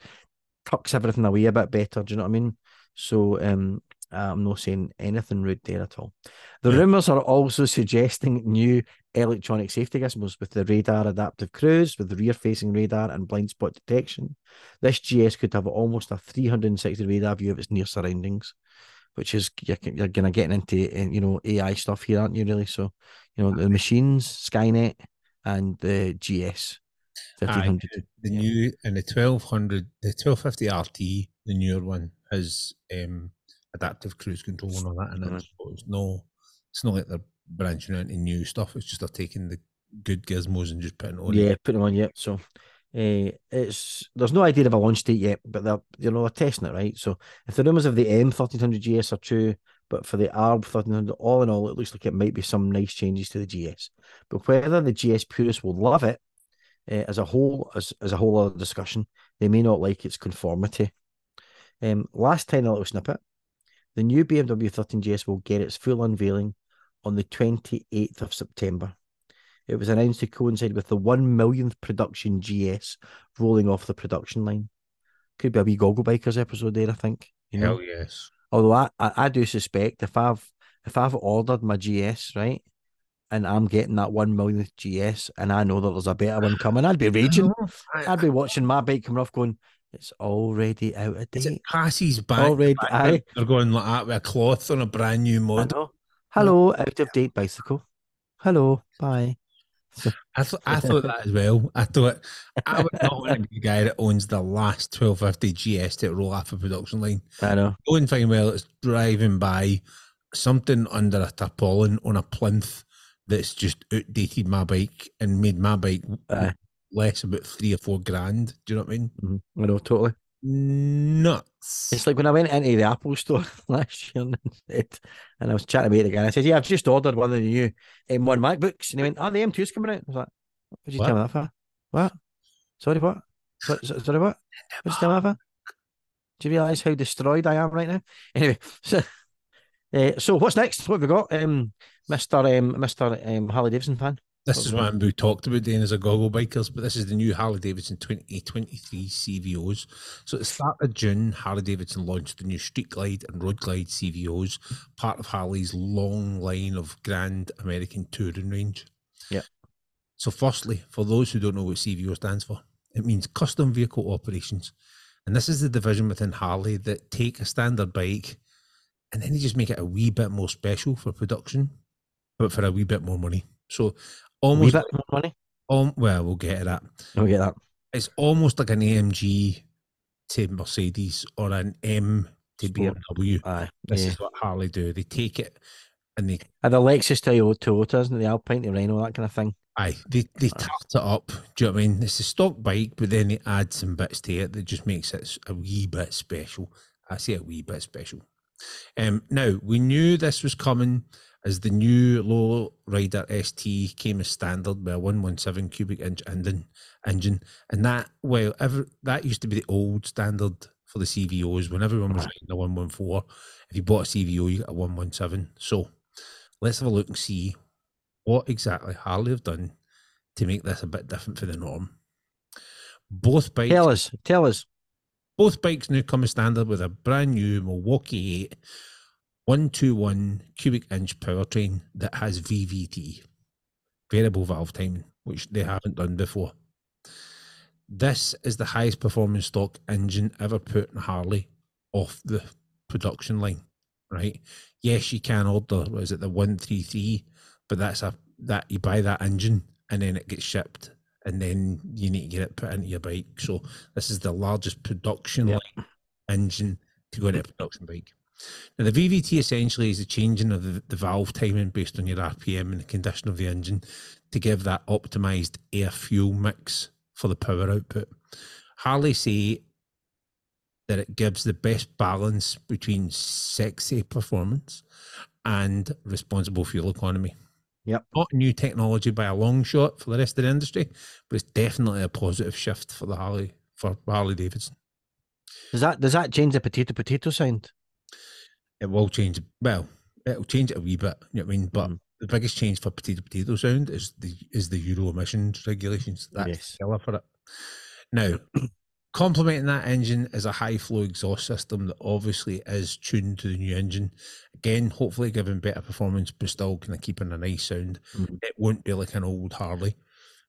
tucks everything away a bit better. Do you know what I mean? So um, I'm not saying anything rude there at all. The Yeah. rumours are also suggesting new electronic safety gizmos with the radar adaptive cruise, with the rear facing radar and blind spot detection. This GS could have almost a 360 radar view of its near surroundings, which is you're, you're going to getting into uh, you know AI stuff here, aren't you? Really? So you know the machines, Skynet, and the GS Aye, the Yeah. new and the twelve hundred, the twelve fifty RT, the newer one has um, adaptive cruise control and all that and it. Mhm. So it's no, it's not like they're branching out into new stuff. It's just they're taking the good gizmos and just putting it on. Yeah, put them on Yeah, So uh, it's there's no idea of a launch date yet, but they're you know they're testing it right. So if the rumours of the M thirteen hundred GS are true, but for the ARB thirteen hundred, all in all, it looks like it might be some nice changes to the GS. But whether the GS purists will love it uh, as a whole, as as a whole other discussion, they may not like its conformity. Um, last tiny little snippet: the new BMW 13 GS will get its full unveiling on the 28th of September. It was announced to coincide with the one millionth production GS rolling off the production line. Could be a wee Goggle Bikers episode there, I think. You know, Hell yes. although I, I, I do suspect if I've if I've ordered my GS right, and I'm getting that one millionth GS, and I know that there's a better one coming, I'd be [laughs] raging. I- I'd be watching my bike coming off, going, "It's already out of Is it date." passes back? Already, back aye. They're going like that with a cloth on a brand new model. Hello, out of date bicycle. Hello, bye. I, th- I thought that as well. I thought I would not want to be the guy that owns the last 1250 GS to roll off a production line. I know. Going fine well it's driving by something under a tarpaulin on a plinth that's just outdated my bike and made my bike Aye. less about three or four grand. Do you know what I mean? Mhm. I know totally. Nuts. It's like when I went into the Apple store [laughs] last year and, and I was chatting about it again. I said, Yeah, I've just ordered one of the new M1 MacBooks. And he went, Oh, the M2's coming out. I was like, What did you tell me that for? What? Sorry, what? So- so- Sorry, what? What did you tell me that for? Do you realise how destroyed I am right now? Anyway, [laughs] so, uh, so what's next? What have we got? Um, Mr. Um, Mr. Um, Harley Davidson fan. This is what we talked about doing as a goggle bikers, but this is the new Harley Davidson 2023 CVOs. So at the start of June, Harley Davidson launched the new Street Glide and Road Glide CVOs, part of Harley's long line of Grand American touring range. Yeah. So firstly, for those who don't know what CVO stands for, it means custom vehicle operations. And this is the division within Harley that take a standard bike and then they just make it a wee bit more special for production, but for a wee bit more money. So almost bit more money. um, well, we'll get to that. I'll get that. It's almost like an AMG to Mercedes or an M to Sport. BMW. Aye. This yeah. is what Harley do. They take it and they And the Lexus to Toyota, isn't it? The Alpine to Rhino, that kind of thing. aye, they, they Aye. tart it up. Do you know what I mean? It's a stock bike, but then they add some bits to it that just makes it a wee bit special. I say a wee bit special. Um, now we knew this was coming as the new low rider ST came as standard with a 117 cubic inch engine engine. And that well ever that used to be the old standard for the CVOs when everyone was riding the 114. If you bought a CVO, you got a 117. So let's have a look and see what exactly Harley have done to make this a bit different for the norm. Both bikes Tell us. Tell us. both bikes now come as standard with a brand new Milwaukee 8 121 cubic inch powertrain that has VVT, variable valve timing, which they haven't done before. This is the highest performing stock engine ever put in Harley off the production line, right? Yes, you can order, what is it, the 133, but that's a that you buy that engine and then it gets shipped and then you need to get it put into your bike. So this is the largest production line engine to go into a production bike. Now, the VVT essentially is a changing of the, the valve timing based on your RPM and the condition of the engine to give that optimized air fuel mix for the power output. Harley say that it gives the best balance between sexy performance and responsible fuel economy. Yep. Not new technology by a long shot for the rest of the industry, but it's definitely a positive shift for the Harley for Harley Davidson. Does that does that change the potato potato sound? It will change. Well, it'll change it a wee bit. You know what I mean? But Mhm. the biggest change for potato potato sound is the is the Euro emissions regulations. That's Yes. killer for it. Now, [clears throat] complementing that engine is a high flow exhaust system that obviously is tuned to the new engine. Again, hopefully giving better performance, but still kind of keeping a nice sound. Mhm. It won't be like an old Harley.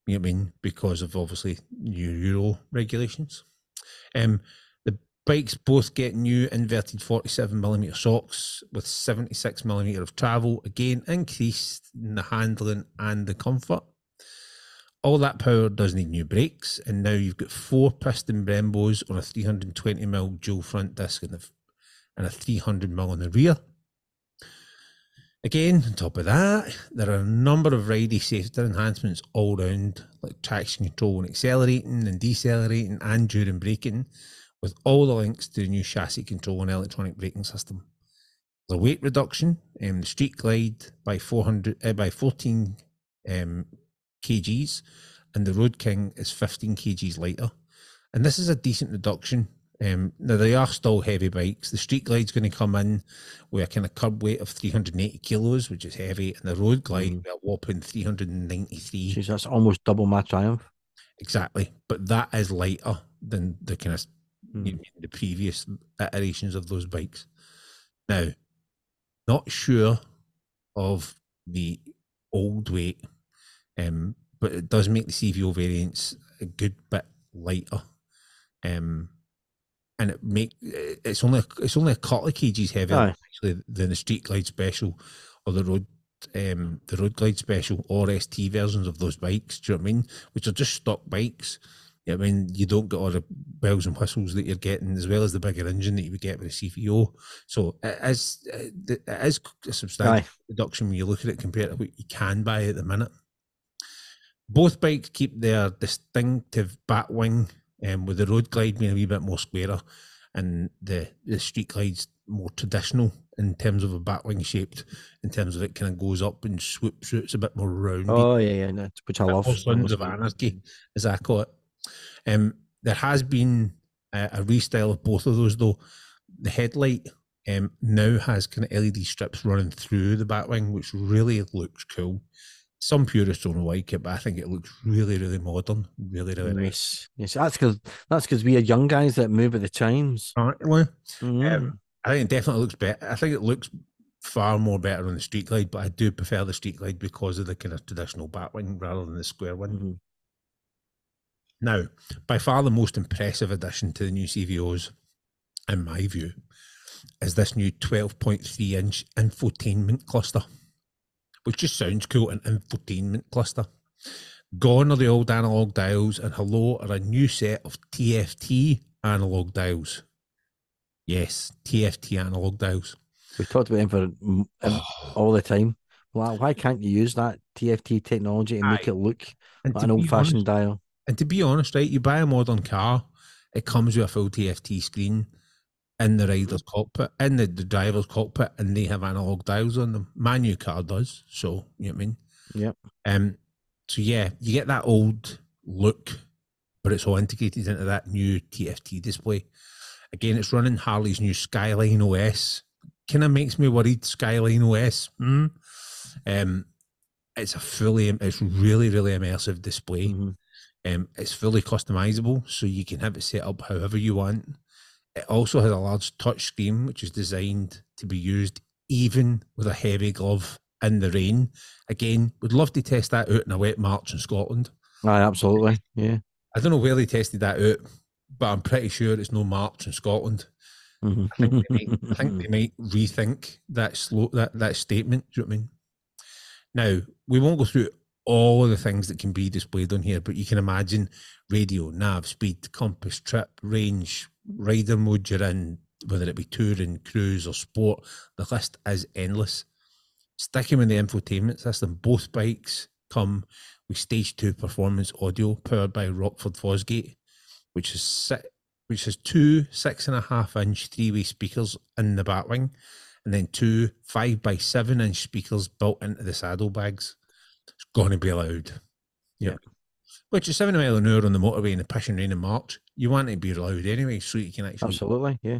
You know what I mean? Because of obviously new Euro regulations. Um, bikes both get new inverted 47 millimeter shocks with 76 millimeter of travel. Again, increased in the handling and the comfort. all that power does need new brakes, and now you've got four piston Brembos on a 320 mil dual front disc and a, and a 300 mil on the rear. Again, on top of that, there are a number of ridey safety enhancements all round, like traction control and accelerating and decelerating and during braking, with all the links to the new chassis control and electronic braking system. The weight reduction, um, the Street Glide by 400 uh, by 14 um, kgs, and the Road King is 15 kgs lighter. And this is a decent reduction. Um, now they are still heavy bikes. The Street Glide's going to come in with a kind of curb weight of 380 kilos, which is heavy, and the Road Glide Mhm. with a whopping 393. Jeez, that's almost double my triumph. Exactly, but that is lighter than the kind of Mm. know, the previous iterations of those bikes. Now, not sure of the old weight, um, but it does make the CVO variants a good bit lighter, um, and it make it's only it's only a couple of kgs heavier Aye. actually than the Street Glide Special or the Road. Um, the Road Glide Special or ST versions of those bikes, do you know what I mean? Which are just stock bikes. I mean, you don't get all the bells and whistles that you're getting, as well as the bigger engine that you would get with a CVO. So it is, it is a substantial Aye. reduction when you look at it compared to what you can buy at the minute. Both bikes keep their distinctive bat wing, um, with the Road Glide being a wee bit more squarer, and the the Street Glide's more traditional in terms of a bat wing shaped, in terms of it kind of goes up and swoops out. It's a bit more rounded Oh yeah, yeah, no, which I love. Sons of Anarchy, as I call it. Um, there has been a, a restyle of both of those, though. The headlight um, now has kind of LED strips running through the Batwing, which really looks cool. Some purists don't like it, but I think it looks really, really modern, really, really nice. Yes, yes, that's because that's because we are young guys that move with the times. Apparently, Mhm. Um, I think it definitely looks better. I think it looks far more better on the Street Glide, but I do prefer the Street Glide because of the kind of traditional Batwing rather than the square one. Now, by far the most impressive addition to the new CVOs, in my view, is this new 12.3 inch infotainment cluster, which just sounds cool an infotainment cluster. Gone are the old analog dials, and hello are a new set of TFT analog dials. Yes, TFT analog dials. We've talked about them for um, all the time. Why, why can't you use that TFT technology and make Aye. it look And like an old fashioned dial? And to be honest, right, you buy a modern car, it comes with a full TFT screen in the rider's cockpit, in the, the driver's cockpit, and they have analog dials on them. My new car does, so you know what I mean. Yep. Um. So yeah, you get that old look, but it's all integrated into that new TFT display. Again, it's running Harley's new Skyline OS. Kind of makes me worried. Skyline OS. Hmm. Um. It's a fully, it's really, really immersive display. Mhm. Um, it's fully customizable, so you can have it set up however you want. It also has a large touch screen, which is designed to be used even with a heavy glove in the rain. Again, would love to test that out in a wet March in Scotland. Aye, absolutely. Yeah. I don't know where they tested that out, but I'm pretty sure it's no March in Scotland. Mhm. I think they might, [laughs] I think they might rethink that slow that that statement. Do you know what I mean? Now we won't go through all of the things that can be displayed on here, but you can imagine radio, nav, speed, compass, trip, range, rider mode you're in, whether it be touring, cruise, or sport. The list is endless. Sticking with the infotainment system, both bikes come with stage two performance audio powered by Rockford Fosgate, which is si- which has two six and a half inch three way speakers in the batwing, and then two five by seven inch speakers built into the saddlebags. It's going to be loud. Yeah. Which is seven mile an hour on the motorway in the pissing rain in March. You want it to be allowed anyway, so you can actually. Absolutely. Yeah.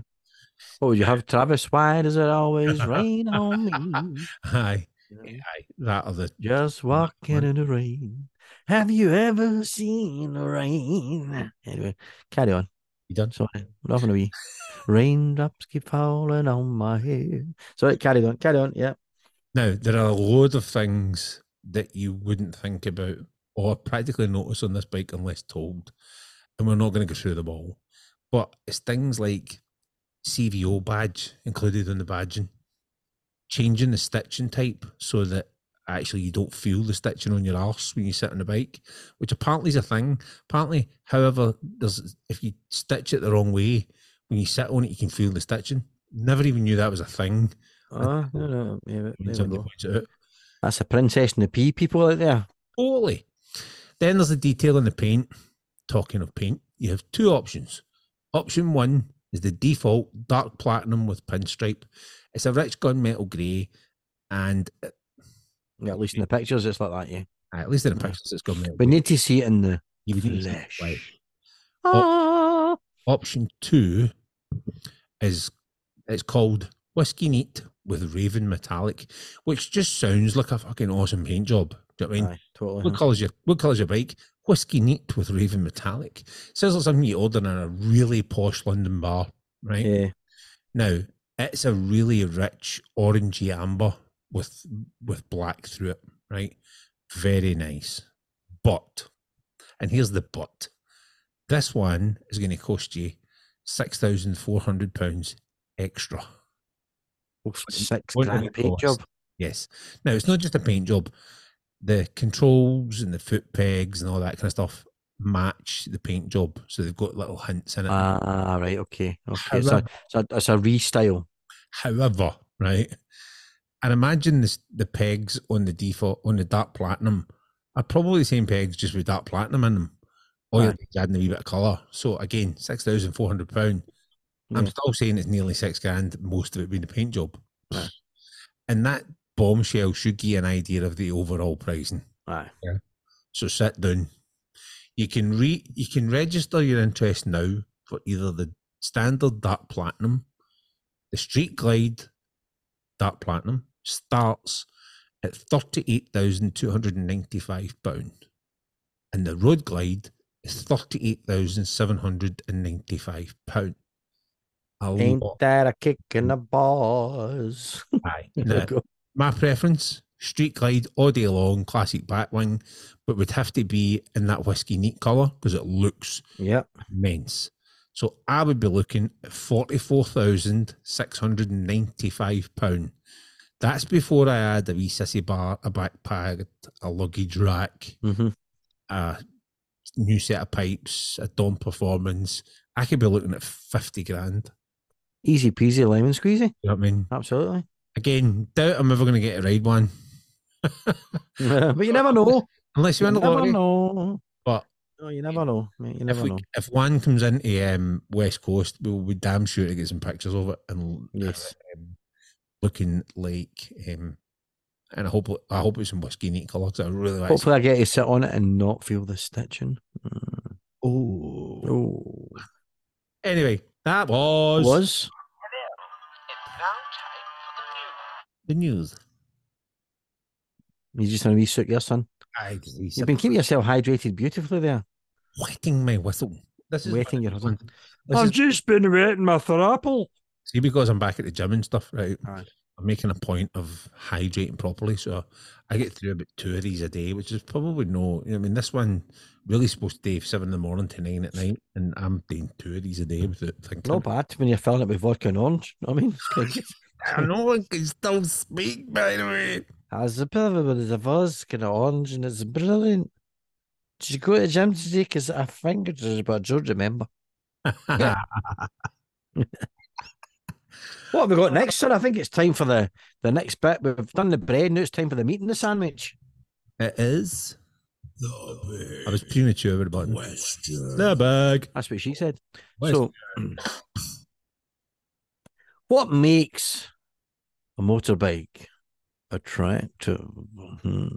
Oh, you have, Travis? Why does it always [laughs] rain on me? Aye, know? aye. That or the. Just walking in the rain. Have you ever seen the rain? Anyway, carry on. You done? Sorry, we're a wee. Raindrops keep falling on my head. Sorry, carry on, carry on. Yeah. Now, there are a load of things that you wouldn't think about oh, or practically notice on this bike unless told. And we're not going to go through them all. But it's things like CVO badge included on the badging, changing the stitching type so that actually you don't feel the stitching on your arse when you sit on the bike, which apparently is a thing. Apparently, however, there's if you stitch it the wrong way, when you sit on it, you can feel the stitching. Never even knew that was a thing. Oh, no, no. Yeah, when there we somebody go. Points it out. That's a princess and the pea people out there. Totally. Then there's the detail in the paint. Talking of paint, you have two options. Option one is the default dark platinum with pinstripe. It's a rich gunmetal grey, and uh, Yeah, at least in the pictures, it's like that. Yeah, at least in the pictures, it's gunmetal. we need to see it in the You would need to see it flesh. right. Ah. Option two is it's called Whiskey Neat with Raven Metallic, which just sounds like a fucking awesome paint job. Do you know what I mean? Aye, totally. What colour's your what colour's your bike? Whiskey Neat with Raven Metallic. Sounds like something you order in a really posh London bar, right? Yeah, Now it's a really rich orangey amber with with black through it, right? Very nice. But, and here's the but. This one is going to cost you six thousand four hundred pounds extra. Six grand paint job. Yes. Now it's not just a paint job. The controls and the foot pegs and all that kind of stuff match the paint job, so they've got little hints in it. Ah, right. Okay. Okay. It's a, However- it's a, it's a restyle. However, right, and imagine this, the pegs on the default on the dark platinum are probably the same pegs, just with dark platinum in them. All you're doing is adding a wee bit of colour. So again, six thousand four hundred pound. I'm still saying it's nearly six grand. Most of it being the paint job, and that bombshell should give you an idea of the overall pricing. Aye. So sit down. You can re you can register your interest now for either the standard dark platinum, the street glide dark platinum starts at thirty eight thousand two hundred and ninety five pound, and the road glide is thirty eight thousand seven hundred and ninety five pound. A Ain't lot. that a kick in [laughs] the balls? Aye. My preference street glide all day long classic batwing but would have to be in that whiskey neat color because it looks Yep. immense so i would be looking at 44695 pound that's before i add a wee sissy bar a backpack a luggage rack hmm a new set of pipes a dom performance i could be looking at 50 grand Easy peasy lemon squeezy. you know what i mean Absolutely. again doubt i'm ever going to get a ride one [laughs] but you never know. unless you You win the never lottery know. But- no, you never know. mate, You if never we, know. if one comes into um, West Coast, we'll be damn sure to get some pictures of it and Yes. um, looking like. Um, and I hope I hope it's in whiskey neat colour 'cause I really like. Hopefully, I get to sit on it and not feel the stitching. Mm. Oh. Oh, Anyway, that was, was the news. you just want to be suit your son? I You've been keeping yourself hydrated beautifully there. wetting my whistle. This is Wetting your husband. This is, just been wetting my thrapple. see because I'm back at the gym and stuff, right? Aye. I'm making a point of hydrating properly, so I get through about two of these a day, which is probably no. You know, I mean, this one really supposed to be seven in the morning to nine at night, and I'm doing two of these a day without thinking. Not bad when you're filling it with vodka and orange. You know what I mean, [laughs] It's quite good. I no one can still speak, by the way. Ah, Has a bit of a bit of fuzz, kind of orange, and it's brilliant. Did you go to the gym today? Because I think it's just about George remember. [laughs] Yeah. What have we got next, sir? I think it's time for the, the next bit. We've done the bread, now it's time for the meat and the sandwich. it is. The I was premature with the button. Western. The bag. That's what she said. West- So, [clears throat] what makes a motorbike attractive? Hmm.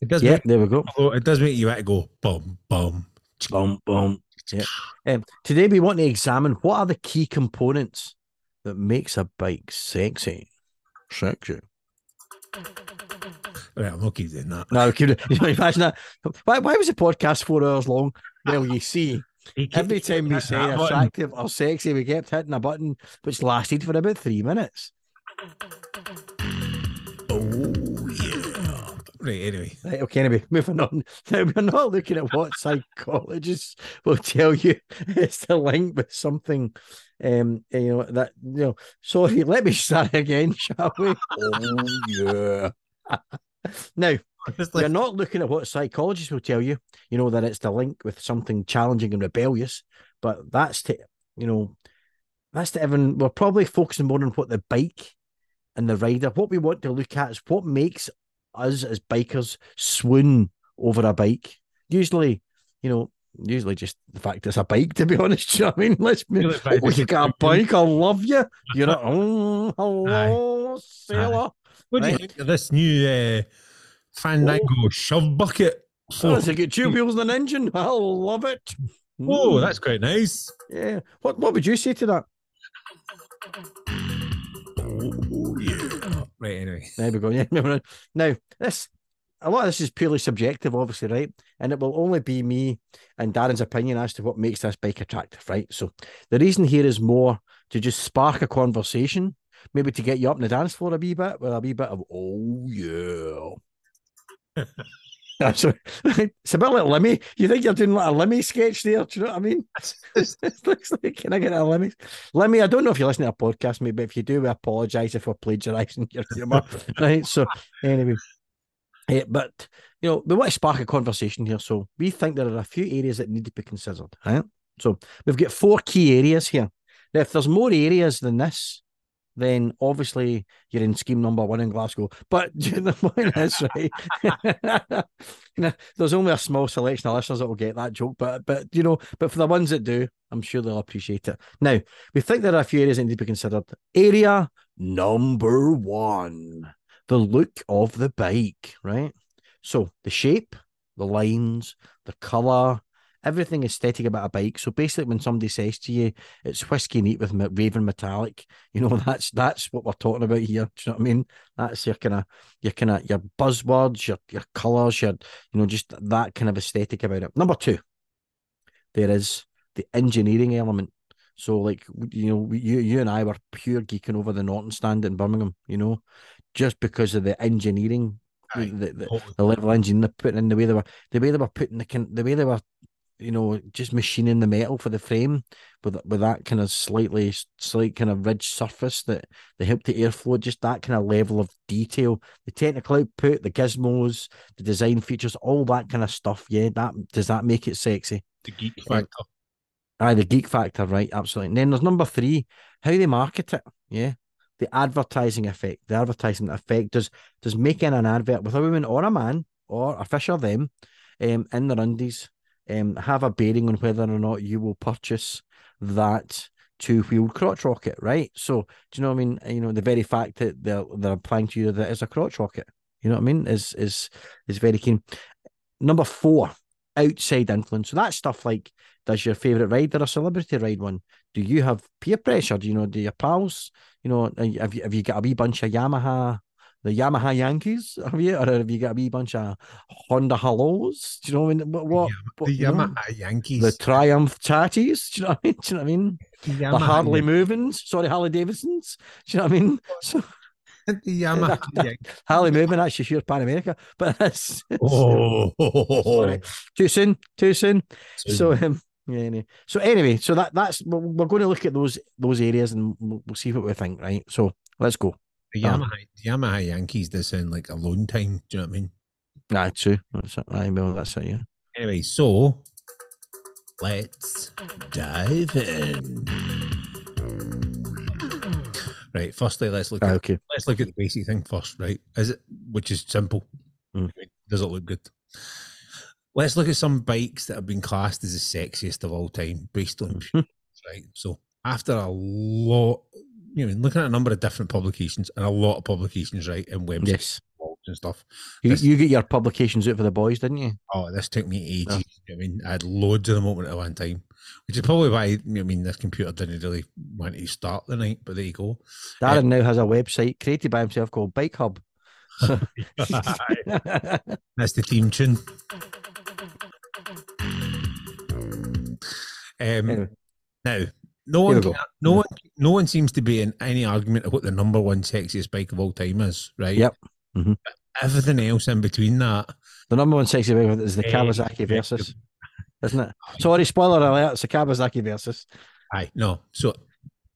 It does Yeah, make there we go. it does make you want to go bum bum. Boom, boom. Yeah. Um, today we want to examine what are the key components that makes a bike sexy. Sexy. Right, I'm not keep doing that. No, keep it. [laughs] You know, imagine that. Why, why was the podcast four hours long? Well, you see, every time we say That button. attractive or sexy, we kept hitting a button which lasted for about three minutes. Right, anyway. Right, okay, anyway, [laughs] moving on. Now, we're not looking at what psychologists will tell you [laughs] it's the link with something, um, you know, that, you know, sorry, [laughs] let me start again, shall we? Oh, yeah. now, It's we're not looking at what psychologists will tell you, you know, that it's the link with something challenging and rebellious, but that's to, you know, that's to even, we're probably focusing more on what the bike and the rider, what we want to look at is what makes us as bikers swoon over a bike. Usually, you know, usually just the fact it's a bike, to be [laughs] honest. Do you know what I mean? Let's be, oh, you got a bike, I love you. You're not, [laughs] oh, hello, sailor. what do you right. think of this new uh, Fandango shove bucket? Oh, it's got two wheels and an engine. I love it. Oh, Mm. that's quite nice. yeah. What what would you say to that? [laughs] Right, anyway. [laughs] There we go. [laughs] Yeah. Now, this a lot of this is purely subjective, obviously, right? And it will only be me and Darren's opinion as to what makes this bike attractive, right? So the reason here is more to just spark a conversation, maybe to get you up in the dance floor a wee bit with a wee bit of oh yeah. [laughs] [laughs] That's a, it's a bit like Lemmy. You think you're doing like a Lemmy sketch there? Do you know what I mean? it [laughs] [laughs] looks like can I get a Lemmy? Lemmy, I don't know if you're listening to a podcast, maybe if you do, we apologise if we're plagiarising your humour. right. So anyway. eh, but you know, we want to spark a conversation here. So we think there are a few areas that need to be considered. Right. So we've got four key areas here. Now, if there's more areas than this, then obviously you're in scheme number one in Glasgow. But the point is, right, [laughs] there's only a small selection of listeners that will get that joke. But but you know, but for the ones that do, I'm sure they'll appreciate it. Now, we think there are a few areas that need to be considered. Area number one, the look of the bike, right? So the shape, the lines, the colour, everything aesthetic about a bike. So basically, when somebody says to you, "It's whiskey neat with raven metallic," [laughs] you know that's that's what we're talking about here. Do you know what I mean? That's your kind of your kind of your buzzwords, your your colours, your you know just that kind of aesthetic about it. Number two, there is the engineering element. So like you know, you you and I were pure geeking over the Norton stand in Birmingham, you know, just because of the engineering, the, the, the, level of engineering they're putting in, the way they were, the way they were putting the the way they were, you know, just machining the metal for the frame with with that kind of slightly slight kind of ridge surface that they help the airflow, just that kind of level of detail, the technical output, the gizmos, the design features, all that kind of stuff. Yeah, that does that make it sexy? The geek factor. Aye, the geek factor, right? Absolutely. And then there's number three, how they market it. Yeah. The advertising effect. The advertising effect does does making an advert with a woman or a man or a fish or them um, in their undies um, have a bearing on whether or not you will purchase that two wheeled crotch rocket, right? So do you know what I mean? You know, the very fact that they're they're applying to you that it's a crotch rocket, you know what I mean, is is is very keen. Number four, outside influence. So that's stuff like does your favorite rider a celebrity ride one? Do you have peer pressure? Do you know, do your pals, you know, uh, have you, have you got a wee bunch of Yamaha, the Yamaha Yankees? Have you, or have you got a wee bunch of Honda Hellos? Do you know what I mean? What, what, what, The know? Yamaha Yankees. the Triumph Tatties? Do you know what I mean? [laughs] Do you know what I mean? the The Harley Movins, sorry, Harley Davidsons. Do you know what I mean? [laughs] So [laughs] The Yamaha Yankees. Harley Moving, actually, sure, Pan America, but that's Oh, sorry. too soon, too soon. So um, yeah, anyway. so anyway, so that that's we're, going to look at those those areas and we'll see what we think, right? So let's go. The um, Yamaha, the Yamaha Yankees does sound like alone time. Do you know what I mean? Nah, true. That's it. Aye, well, that's it. Yeah. Anyway, so let's dive in. Right. Firstly, let's look Aye, at okay. let's look at the basic thing first, right? Is it which is simple? Mm. Does it look good? Let's look at some bikes that have been classed as the sexiest of all time based on [laughs] right. So after a lot, you know, looking at a number of different publications and a lot of publications, right, and websites Yes. and stuff. You, This- you get your publications out for the boys, didn't you? Oh, this took me ages. Yeah. you know what I mean, I had loads of them open at one time, which is probably why I mean this computer didn't really want to start the night. But there you go. Darren now has a website created by himself called Bike Hub. So- [laughs] That's the theme tune. [laughs] Um, Anyway. Now, no one, we no one, no one seems to be in any argument of what the number one sexiest bike of all time is, right? Yep. Mhm. everything else in between that. The number one sexy bike is the Eh, Kawasaki yeah. Versys, isn't it? Sorry, spoiler alert. It's the Kawasaki Versys. Aye, no. So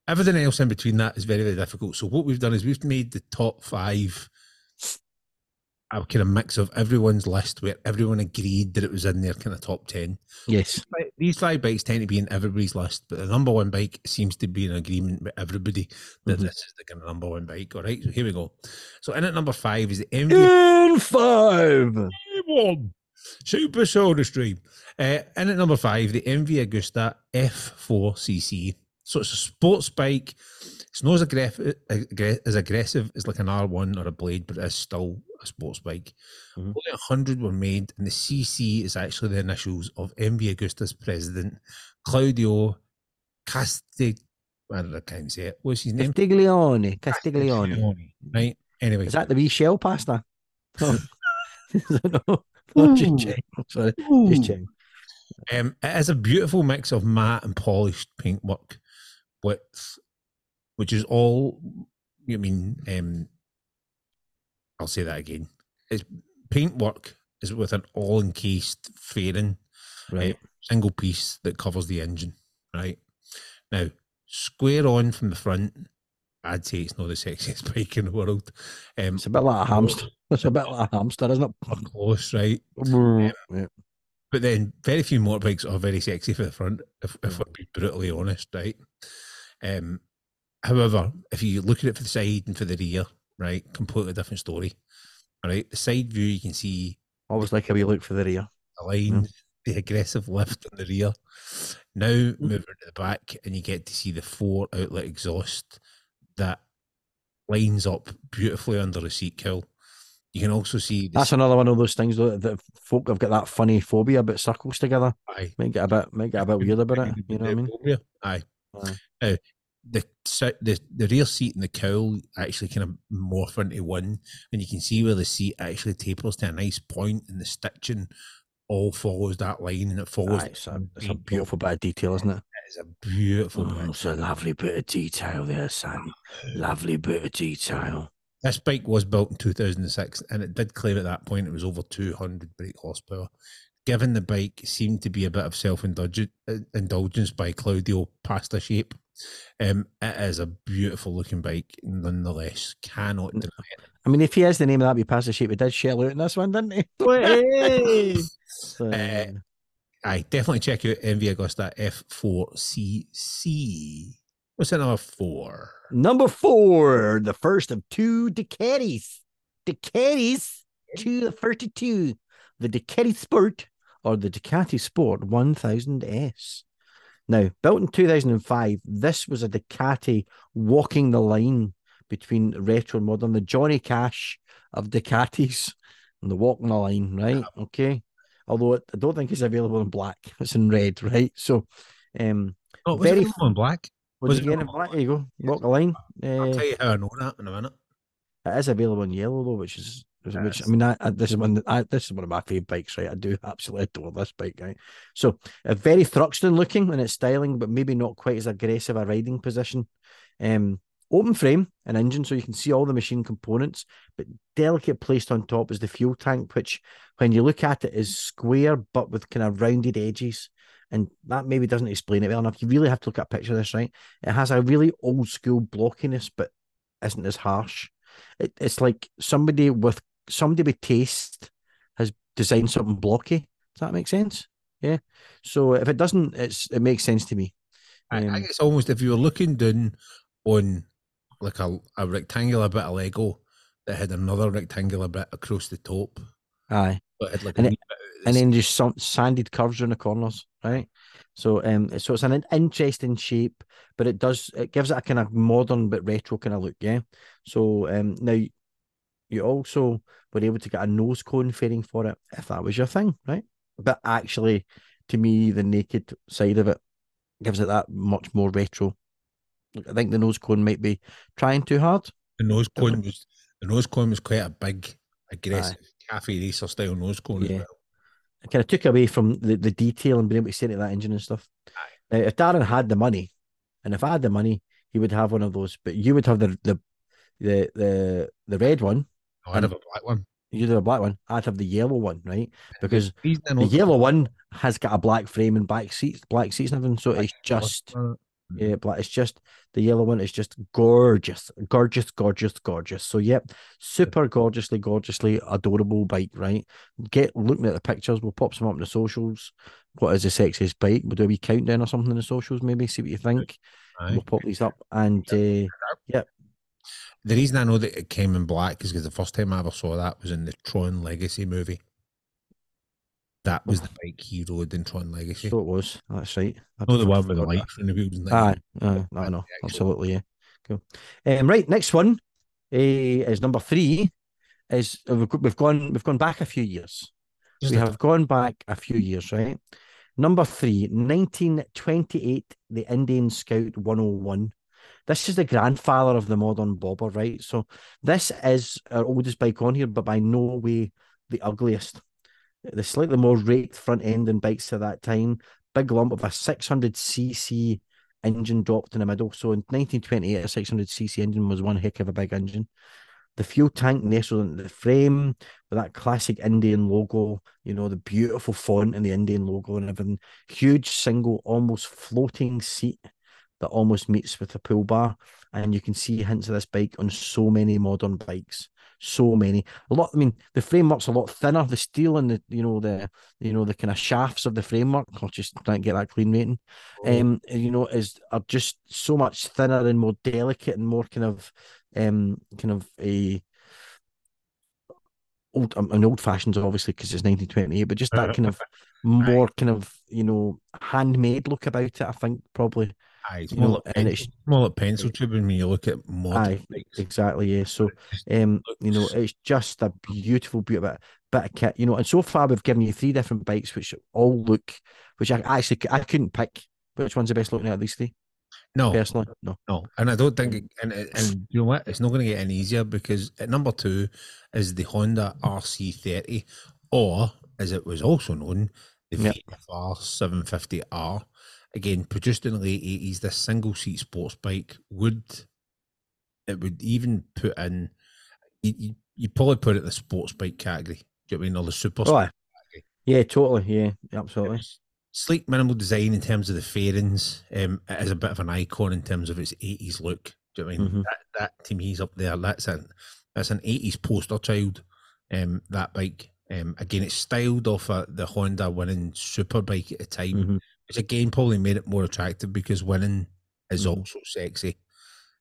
everything else in between that is very, very difficult. So what we've done is we've made the top five a kind of mix of everyone's list where everyone agreed that it was in their kind of top ten. Yes. These five bikes tend to be in everybody's list, but the number one bike seems to be in agreement with everybody that Mhm. this is the kind of number one bike. All right, so here we go. So in at number five is the MV In five. one Super Soda Stream. Uh, in at number five, the MV Agusta F4CC. So it's a sports bike. It's not as, aggressive, as aggressive as like an R1 or a Blade, but it is still a sports bike. Mhm. Only 100 were made, and the CC is actually the initials of MV Agusta's president, Claudio Casti. I don't know, I can't say it. What's his name? Castiglione. Castiglione. Right. Anyway. Is that the wee shell pasta? [laughs] Oh. [laughs] no. no, just check. Sorry, just check. Um, it is a beautiful mix of matte and polished paintwork, with which is all. I mean, um, I'll say that again. It's paintwork is with an all encased fairing, Right. single piece that covers the engine. Right now, square on from the front. I'd say it's not the sexiest [laughs] bike in the world. Um, It's a bit like a hamster. It's a bit like a hamster, isn't it? close, right? it? Yeah. But then very few motorbikes are very sexy for the front, if, if we're being brutally honest, right? Um, however, if you look at it for the side and for the rear, right, completely different story. All right, the side view you can see Always like a wee look for the rear. the line, [laughs] the aggressive lift in the rear. Now moving to the back, and you get to see the four outlet exhaust that lines up beautifully under the seat cowl. You can also see That's another one of those things though, that folk have got that funny phobia about circles together. Aye. Might get a bit, might get a bit weird about it. You know what I mean? Yeah, aye. Aye. Now, the, the the rear seat and the cowl actually kind of morph into one, and you can see where the seat actually tapers to a nice point, and the stitching all follows that line, and it follows. Aye, it's, a, it's a beautiful bit of detail, isn't it? It's a beautiful. Oh, it's a lovely bit of detail there, son. Oh. Lovely bit of detail. This bike was built in 2006, and it did claim at that point it was over 200 brake horsepower. Given the bike seemed to be a bit of self indulgence by Claudio Pasta Shape, um, it is a beautiful looking bike nonetheless. Cannot deny it. I mean, if he is the name of that pass of shape, he did shell out in this one, didn't he? [laughs] So, Uh, Aye, definitely check out MV Agusta F4CC. What's at number four? Number four, the first of two Ducatis. Ducatis to the 32. The Ducati Sport or the Ducati Sport 1000S. Now, built in 2005, this was a Ducati walking the line between retro and modern, the Johnny Cash of Ducatis and the walking the line, right? Okay. Although it, I don't think it's available in black, [laughs] it's in red, right? So, um, Oh, was Very it in black? was Was it in black? There you go. Walk the line. I'll Uh, tell you how I know that in a minute. It is available in yellow though, which is which I mean, I, I, this is one that I, this is one of my favorite bikes, right? I do [laughs] absolutely adore this bike, right? So, uh, very Thruxton looking in its styling, but maybe not quite as aggressive a riding position. Um, open frame and engine, so you can see all the machine components, but delicate placed on top is the fuel tank, which when you look at it is square but with kind of rounded edges. And that maybe doesn't explain it well enough. You really have to look at a picture of this, right? It has a really old school blockiness, but isn't as harsh. It, it's like somebody with somebody with taste has designed something blocky. Does that make sense? Yeah. So if it doesn't, it's it makes sense to me. I, I Um, think it's almost if you were looking down on like a, a rectangular bit of Lego that had another rectangular bit across the top, Aye. but had like And it- wee bit out of and then just some sanded curves around the corners, right? So um, so it's an interesting shape, but it does it gives it a kind of modern but retro kind of look, yeah. So um, now you also were able to get a nose cone fairing for it if that was your thing, right? But actually, to me, the naked side of it gives it that much more retro. I think the nose cone might be trying too hard. The nose cone was the nose cone was quite a big, aggressive cafe racer style nose cone Yeah. as well. It kind of took away from the, the detail and being able to see into that engine and stuff. Now, if Darren had the money, and if I had the money, he would have one of those. But you would have the the the the, the red one. No, I'd have a black one. You'd have a black one. I'd have the yellow one, right? Because I the yellow one has got a black frame and black seats, black seats and everything. So it's just yeah, black. It's just the yellow one is just gorgeous, gorgeous, gorgeous, gorgeous. So yep, super gorgeously, gorgeously adorable bike, right? Get looking at the pictures. We'll pop some up in the socials. What is the sexiest bike? We'll do a wee countdown or something in the socials, maybe see what you think. Aye. We'll pop these up and uh, The reason I know that it came in black is because the first time I ever saw that was in the Tron Legacy movie. That was the bike he rode in Tron Legacy. so it was. That's right. I oh, the one with the lights in the wheels. And that. I know, absolutely, yeah. Cool. Um, right, next one uh, is number three. Is uh, we've, we've gone we've gone back a few years. Just we have gone back a few years, right? Number three, 1928, the Indian Scout 101. This is the grandfather of the modern bobber, right? So this is our oldest bike on here, but by no way the ugliest. The slightly more raked front end than bikes at that time. Big lump of a 600cc engine dropped in the middle. So in 1928, a 600cc engine was one heck of a big engine. The fuel tank nestled into the frame with that classic Indian logo, you know, the beautiful font and the Indian logo and everything. Huge single, almost floating seat that almost meets with a pull bar. And you can see hints of this bike on so many modern bikes. So many. A lot, I mean, the framework's a lot thinner. The steel and the, you know, the, you know, the kind of shafts of the framework, I'll just try and get that clean rating um, you know, is are just so much thinner and more delicate and more kind of, um, kind of a old, um, an old fashions obviously because it's 1928, but just that kind of [laughs] more kind of you know handmade look about it. I think probably Aye, it's more, know, like and pencil, more like pencil tubing when you look at modern Aye, exactly yeah. So um, you know, it's just a beautiful, beautiful bit, bit of kit, you know. And so far, we've given you three different bikes, which all look, which I actually I couldn't pick which one's the best looking out of these three No, personally. No, no, and I don't think, it, and and you know what? It's not going to get any easier because at number two is the Honda RC30, or as it was also known, the Yep. VFR 750R. Again, produced in the late 80s, this single seat sports bike would it would even put in you you probably put it in the sports bike category. Do you know what I mean? Or the super Oh, yeah, totally, yeah, absolutely. sleek, minimal design in terms of the fairings. Um, it is a bit of an icon in terms of its eighties look. Do you know what I mean Mhm. that that to me is up there? That's an that's an eighties poster child. Um, that bike. Um, again, it's styled off the Honda winning super bike at the time, Mhm. Which again probably made it more attractive because winning is Mhm. also sexy.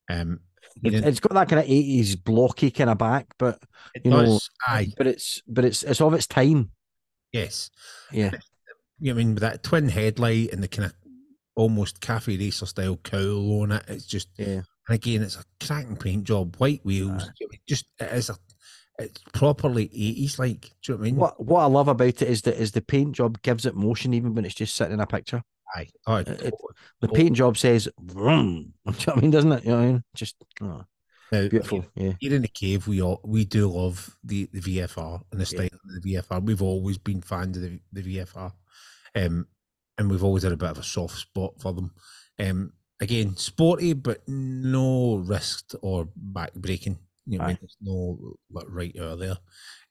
Um, it, it's got that kind of eighties blocky kind of back, but it you know. Aye, but it's but it's it's of its time. yes. Yeah, You know I mean with that twin headlight and the kind of almost cafe racer style cowl on it. It's just yeah. And again, it's a cracking paint job, white wheels. Aye. you know, Just it is a, it's properly eighties like. Do you know what I mean? What what I love about it is that is the paint job gives it motion even when it's just sitting in a picture. Aye. Oh, it- totally. The paint job says vroom. [laughs] Do you know what I mean? Doesn't it? You know what I mean? Just oh, Now, beautiful. Yeah. Here in the cave, we all we do love the the VFR and the style of the VFR. We've always been fans of the the VFR, um, and we've always had a bit of a soft spot for them. Um, again, sporty, but no risk or back breaking. You know, I? There's no like, right out there.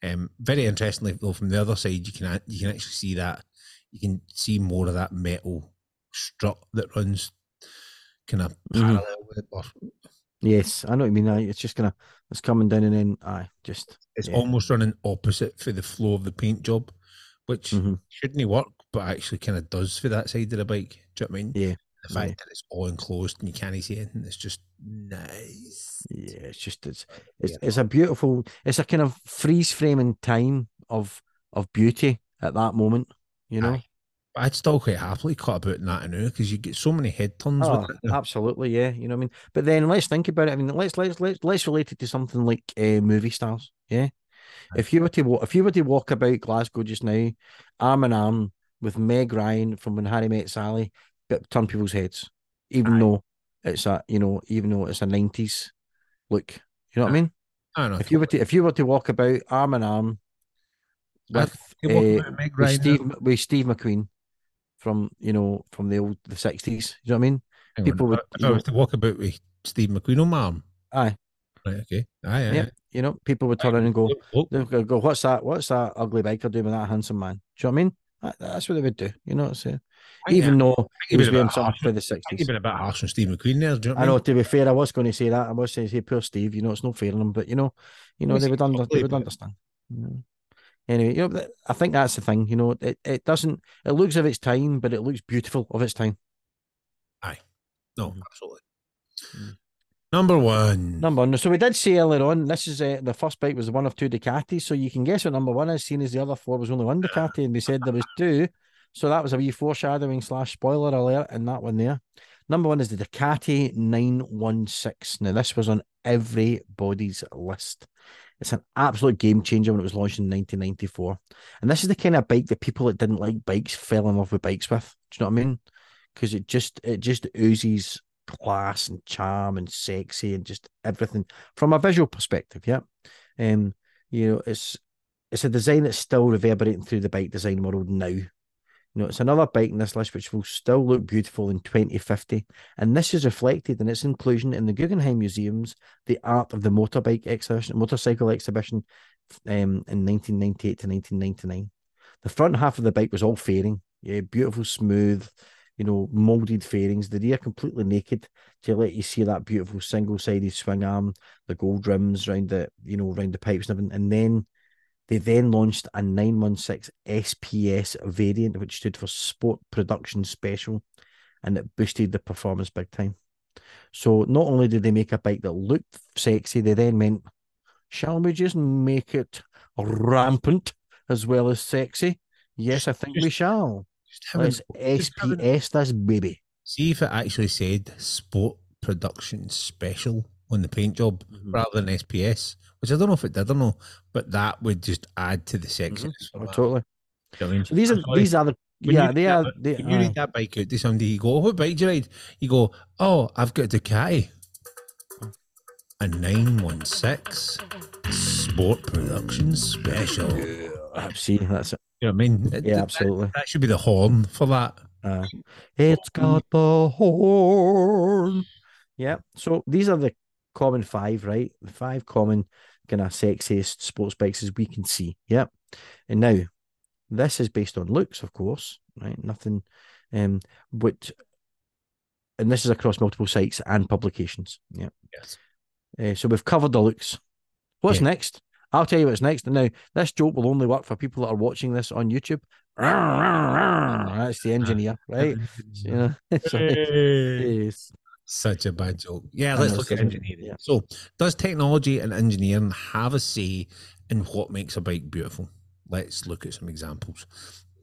Um, very interestingly, though, from the other side, you can you can actually see that you can see more of that metal strut that runs kind of Mhm. parallel with it. Or Yes, I know what you mean. Aye, it's just gonna it's coming down and then aye, just it's Yeah. almost running opposite for the flow of the paint job, which mhm, shouldn't work, but actually kind of does for that side of the bike. Do you know what I mean? yeah, The fact that it's all enclosed and you can't see anything, it's just nice. yeah. It's just it's it's it's a beautiful. It's a kind of freeze frame in time of of beauty at that moment. You know. Aye. I'd still quite happily cut about in that now because you get so many head turns Oh, with it. absolutely, yeah. You know what I mean. But then let's think about it. I mean, let's let's let's let's relate it to something like uh, movie stars. Yeah. If you were to if you were to walk about Glasgow just now, arm in arm with Meg Ryan from When Harry Met Sally, turn people's heads, even Aye. though it's a you know even though it's a nineties look. You know what I mean? I don't know. If you were to if you were to walk about arm in arm with, uh, with Ryan now- Steve with Steve McQueen from you know from the old the sixties. You know what I mean? Hang people if would, if I know- was to walk about with Steve McQueen on my arm, Aye. Right, okay. Aye, aye. Yeah, you know, people would turn around and go, Look, look, they would go, "What's that? What's that ugly biker doing with that handsome man?" Do you know what I mean? That, that's what they would do. You know, what I- even though he was been a wearing bit something harsh. for the sixties. you've been a bit harsh on Steve McQueen there. You know I I know. mean? To be fair, I was going to say that. I was saying, "Hey, poor Steve." You know, it's not fair on him, but you know, you know, they would under, they would understand. You know. Anyway, you know, I think that's the thing. You know, it, it doesn't. It looks of its time, but it looks beautiful of its time. Aye, no, Mhm. absolutely. Mm. Number one. Number one. So we did say earlier on. This is uh, the first bike was one of two Ducatis. So you can guess what number one is, seeing as the other four was only one Ducati, and they said there was two. So that was a wee foreshadowing slash spoiler alert in that one there. Number one is the Ducati 916. Now, this was on everybody's list. It's an absolute game changer when it was launched in 1994. And this is the kind of bike that people that didn't like bikes fell in love with bikes with. Do you know what I mean? Because it just it just oozes class and charm and sexy and just everything from a visual perspective. Yeah. Um, you know, it's it's a design that's still reverberating through the bike design world now. You know, it's another bike in this list which will still look beautiful in 2050. And this is reflected in its inclusion in the Guggenheim Museum's The Art of the Motorbike exhibition, motorcycle exhibition um, in 1998 to 1999. The front half of the bike was all fairing, yeah, beautiful, smooth, you know, molded fairings. The rear completely naked to let you see that beautiful single-sided swing arm, the gold rims around the, you know, around the pipes and everything. And then they then launched a 916 SPS variant, which stood for Sport Production Special, and it boosted the performance big time. So not only did they make a bike that looked sexy, they then meant, shall we just make it rampant as well as sexy? Yes, I think we shall. Let's SPS this baby. See if it actually said Sport Production Special on the paint job mm-hmm. rather than SPS, which I don't know if it did or not, but that would just add to the sexiness. Oh, of that. totally. You know I mean? So these are these are the yeah they read are that- they you read that bike out to somebody, you go, "Oh, "What bike do you ride?" You go, "Oh, I've got a Ducati, a nine one six Sport Production Special." You Ah, see that's it. You know what I mean? It- Yeah, that- absolutely. That should be the horn for that. Uh, it's got the horn. Yeah. So these are the common five, right? The five common kind of sexiest sports bikes as we can see. Yeah. And now this is based on looks, of course, right? Nothing um which and this is across multiple sites and publications. Yeah. Yes. Uh, so we've covered the looks. What's Yeah. next? I'll tell you what's next. And now this joke will only work for people that are watching this on YouTube. [laughs] That's the engineer, right? [laughs] So, you know, it's like- Hey. yes. Such a bad joke. Yeah, let's look at engineering. yeah. So, does technology and engineering have a say in what makes a bike beautiful? Let's look at some examples.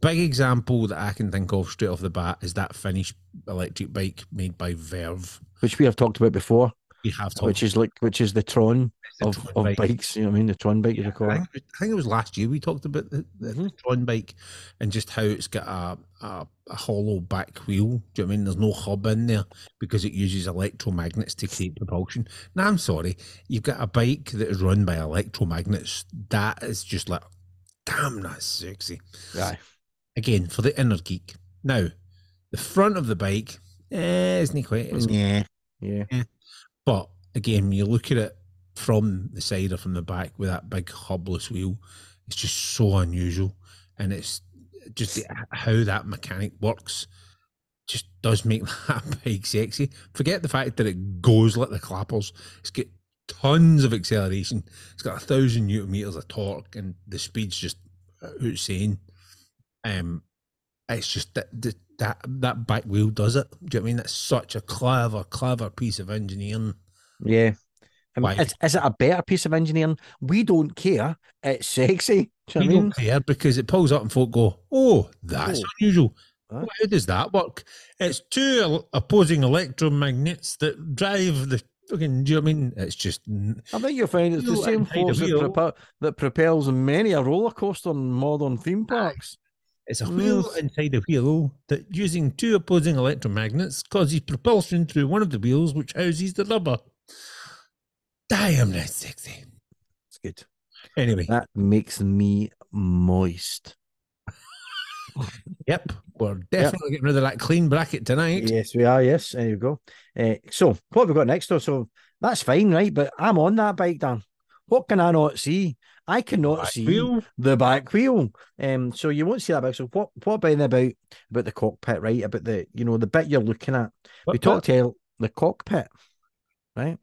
Big example that I can think of straight off the bat is that Finnish electric bike made by Verge. which we have talked about before, We have talked which is like which is the Tron the of, Tron of bike. bikes. You know what I mean? The Tron bike, you Yeah, call I, think, it was- I think it was last year we talked about the, the, Mhm. Tron bike and just how it's got a, a, a hollow back wheel. Do you know what I mean? There's no hub in there because it uses electromagnets to create propulsion. Now, I'm sorry, you've got a bike that is run by electromagnets. That is just like, damn, that's sexy. Aye. Again, for the inner geek. Now, the front of the bike, eh, isn't quite as Yeah. Yeah. But again, when you look at it from the side or from the back with that big hubless wheel, it's just so unusual. And it's just the, how that mechanic works just does make [laughs] that bike sexy. Forget the fact that it goes like the clappers. It's got tons of acceleration. It's got a thousand newton meters of torque and the speed's just insane. Um, it's just that that that, that back wheel does it. Do you know what I mean? That's such a clever, clever piece of engineering. Yeah. Um, I mean, is, is it a better piece of engineering? We don't care. It's sexy. [laughs] Do you know we I mean? don't care because it pulls up and folk go, "Oh, that's Oh. unusual." Huh? How does that work? It's two opposing electromagnets that drive the fucking. Do you know what I mean? It's just I think you'll find it's the same force that, prope- that propels many a roller coaster in modern theme parks. It's a wheel inside a wheel that, using two opposing electromagnets, causes propulsion through one of the wheels, which houses the rubber. Damn, that's sexy. It's good. Anyway, That makes me moist. yep, we're definitely getting rid of that clean bracket tonight. Yes, we are. Yes, there you go. Uh, so, what have we got next? Though? So, That's fine, right? But I'm on that bike, Dan. What can I not see? I cannot Back see wheel. the back wheel. Um, so you won't see that back. So what what about about about the cockpit, right? About the you know the bit you're looking at. What we talked to the cockpit, right?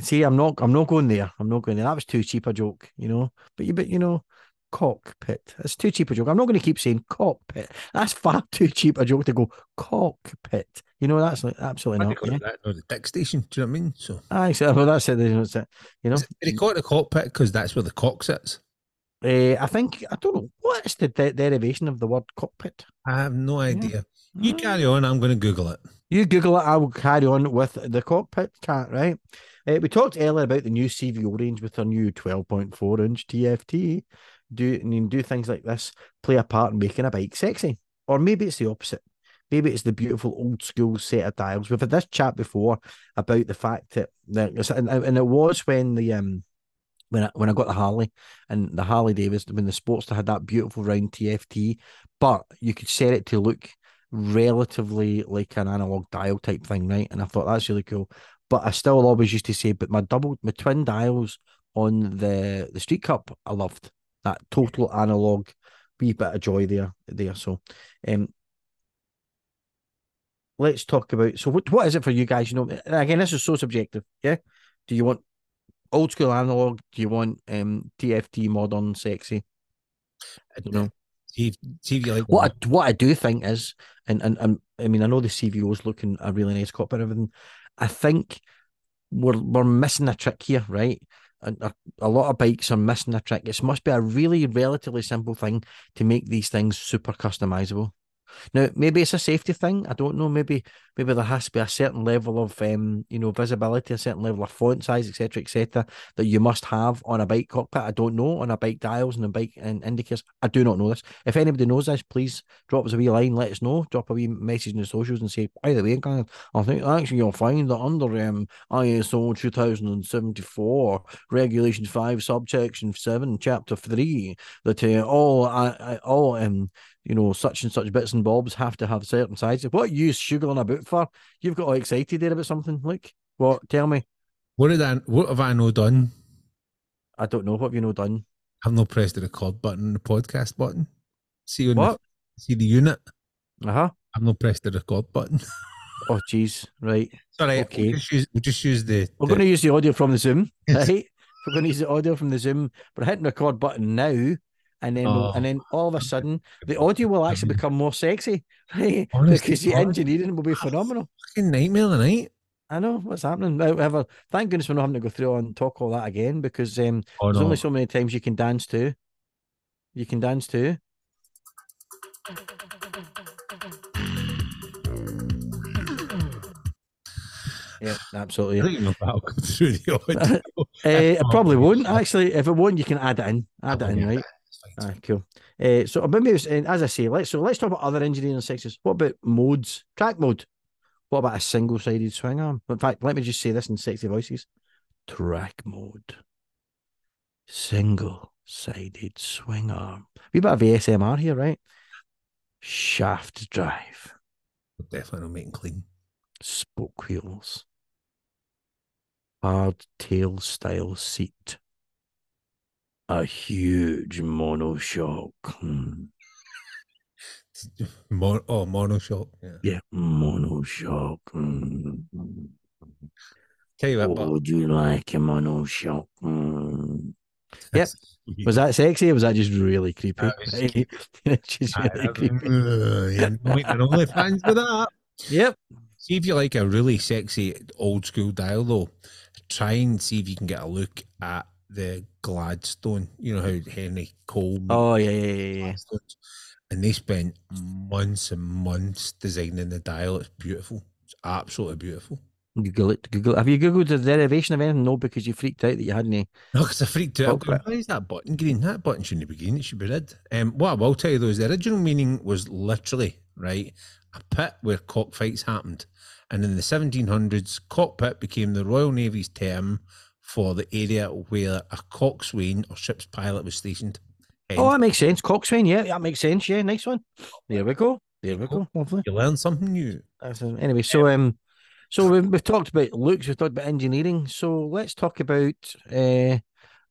See, I'm not I'm not going there. I'm not going there. That was too cheap a joke, you know. But you but you know, cockpit. That's too cheap a joke. I'm not going to keep saying cockpit. That's far [laughs] too cheap a joke to go cockpit. You know, that's like absolutely not. Yeah. that? No, the dick station. Do you know what I mean? So Aye, so well, that's it. That's it. You know, they call it the cockpit because that's where the cock sits. uh, I think I don't know what is the de- derivation of the word cockpit. I have no idea. You Mm. carry on. I'm going to Google it. You Google it. I will carry on with the cockpit cat. Right. Uh, we talked earlier about the new CVO range with their new 12.4 inch TFT. Do and do things like this play a part in making a bike sexy, or maybe it's the opposite. Maybe it's the beautiful old school set of dials. We've had this chat before about the fact that, that and, and it was when the um when I, when I got the Harley and the Harley Davidson when the Sportster had that beautiful round TFT, but you could set it to look relatively like an analog dial type thing, right? And I thought that's really cool. But I still always used to say, but my double, my twin dials on the the Street Cup, I loved that total analog, wee bit of joy there, there. So, um, let's talk about. So, what what is it for you guys? You know, again, this is so subjective. Yeah, do you want old school analog? Do you want um TFT modern sexy? I don't know. if like What I, what I do think is, and, and and I mean, I know the CVO is looking a really nice cop and everything. I think we're we're missing a trick here, right? A, a lot of bikes are missing a trick. It must be a really relatively simple thing to make these things super customizable. Now, maybe it's a safety thing. I don't know. Maybe maybe there has to be a certain level of um, you know, visibility, a certain level of font size, etc., etc., that you must have on a bike cockpit. I don't know on a bike dials and a bike and indicators. I do not know this. If anybody knows this, please drop us a wee line. Let us know. Drop a wee message in the socials and say, by the way, I think actually you'll find that under um, ISO 2074 Regulation Five, subsection Seven, Chapter Three, that uh, all uh, uh, all um you know, such and such bits and bobs have to have certain sizes. What are you sugaring about for? You've got all excited there about something. Like, what? Tell me. What did I? What have I no done? I don't know. What have you know done? I've no pressed the record button, the podcast button. See on What? The, see the unit. Uh huh. I've no pressed the record button. [laughs] Oh, jeez. Right. Sorry, Okay. we'll just use, we'll just use the. We're the- going to use the audio from the Zoom, right? We're going to use the audio from the Zoom. We're hitting the record button now, and then Oh. and then all of a sudden the [laughs] audio will actually become more sexy, right? [laughs] Honestly, because the engineering will be phenomenal. fucking nightmare of the night. I know what's happening. However, thank goodness we're not having to go through and talk all that again because um, Oh there's no. only so many times you can dance to. You can dance to. Yeah, absolutely. I don't even know if that'll through the [laughs] audio. Uh, it Oh, probably won't actually. If it won't, you can add it in. Add it in, right? Fine. Ah, cool. Uh, so maybe it's, and as I say, let's so let's talk about other engineering sexes. What about modes? Track mode. What about a single-sided swing arm? In fact, let me just say this in sexy voices. Track mode. Single-sided swing arm. We bit of ASMR here, right? Shaft drive. Definitely not making clean. Spoke wheels. Hard tail style seat. A huge monoshock. Hmm. [laughs] Mon- oh, monoshock. Yeah. Yeah, monoshock. Mm. Tell you what, What but would you like a monoshock? Mm. Yep. Sweet. Was that sexy or was that just really creepy? That [laughs] just really I- creepy. [laughs] You're making OnlyFans with that. Yep. See if you like a really sexy old school dial though. Try and see if you can get a look at the Gladstone. You know how Henry Cole made Oh yeah, yeah, yeah, yeah. And they spent months and months designing the dial. It's beautiful. It's absolutely beautiful. Google it. Google. it. Have you googled the derivation of anything? No, because you freaked out that you hadn't. eh? No, because I freaked out. Going, Why is that button green? That button shouldn't be green. It should be red. Um, what I will tell you though is the original meaning was literally right a pit where cockfights happened, and in the 1700s, cockpit became the Royal Navy's term for the area where a coxswain or ship's pilot was stationed. Hence, Oh, that makes sense. Coxswain. Yeah, that makes sense. Yeah, nice one. There we go. There we go. Lovely. you learn something new. Anyway, so um, So we've, we've talked about looks, we've talked about engineering. So let's talk about uh,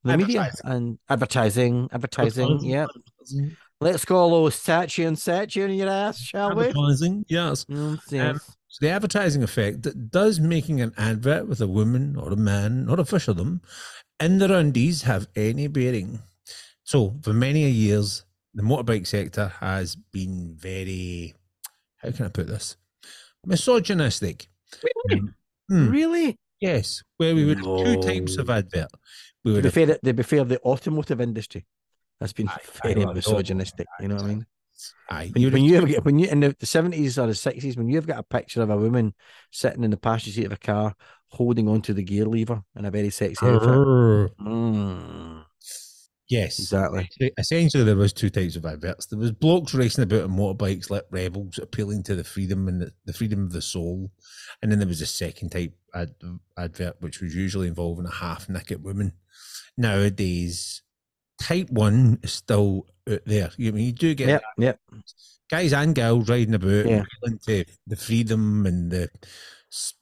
the media and advertising. Advertising, Advertising, yeah. advertising, Let's go a little Saatchi and Saatchi in your ass, shall we? Advertising, yes. Mm, yes. So the advertising effect that does making an advert with a woman or a man, not a fish of them, in their undies have any bearing. So for many years, the motorbike sector has been very, how can I put this? Misogynistic. Really? Hmm, Really? yes, where we would have two types of advert. We To would be have fair, to be fair, the automotive industry has been Aye, very aye, well, misogynistic. You know what I mean? Aye, When, you'd when you ever get when you in the seventies or the sixties, when you've got a picture of a woman sitting in the passenger seat of a car holding onto the gear lever in a very sexy outfit. Mm, yes, exactly. Essentially there was two types of adverts. There was blokes racing about on motorbikes like rebels, appealing to the freedom and the, the freedom of the soul, and then there was a second type ad, advert which was usually involving a half naked woman. Nowadays, type one is still out there. You mean you do get Yep, yep. guys and girls riding about, Yeah. appealing to the freedom and the.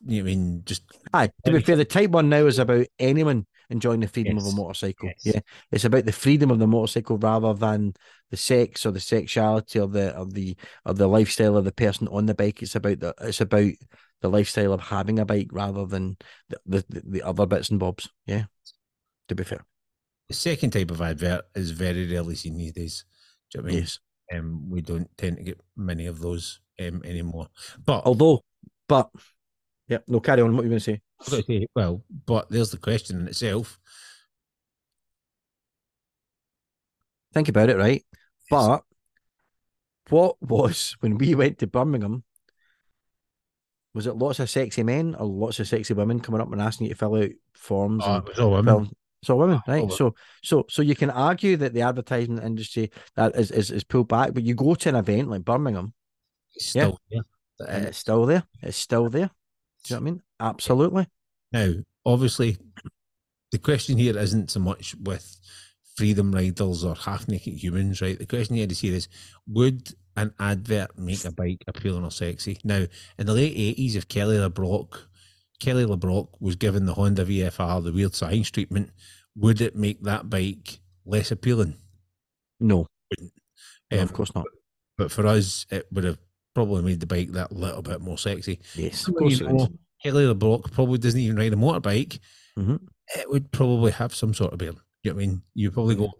You mean just Aye, to be fair, the type one now is about anyone enjoying the freedom of a motorcycle. yes. Yeah, it's about the freedom of the motorcycle rather than the sex or the sexuality or the of the of the lifestyle of the person on the bike. It's about the it's about the lifestyle of having a bike rather than the the, the other bits and bobs. Yeah, to be fair, the second type of advert is very rarely seen these days. Do you know what I mean? yes. um, we don't tend to get many of those um, anymore. But Although, but yeah, no, carry on. What you going to say? I've got to say, well, but there's the question in itself. Think about it, right? But what was when we went to Birmingham? Was it lots of sexy men or lots of sexy women coming up and asking you to fill out forms Oh, and it was all women. fill? So women, right? So so so you can argue that the advertising industry that is, is is pulled back, but you go to an event like Birmingham, It's yeah. there. and it's still there. It's still there. Do you know what I mean? Absolutely. Now, obviously, the question here isn't so much with freedom riders or half naked humans, right? The question here is here is would an advert make a bike appealing or sexy? Now, in the late 80s, if Kelly LeBrock, Kelly LeBrock was given the Honda VFR, the weird science treatment, would it make that bike less appealing? No, no, Um, of course not. But for us, it would have probably made the bike that little bit more sexy. Yes, of course you know, Kelly LeBrock probably doesn't even ride a motorbike. Mhm. It would probably have some sort of bearing. You know what I mean? You probably go,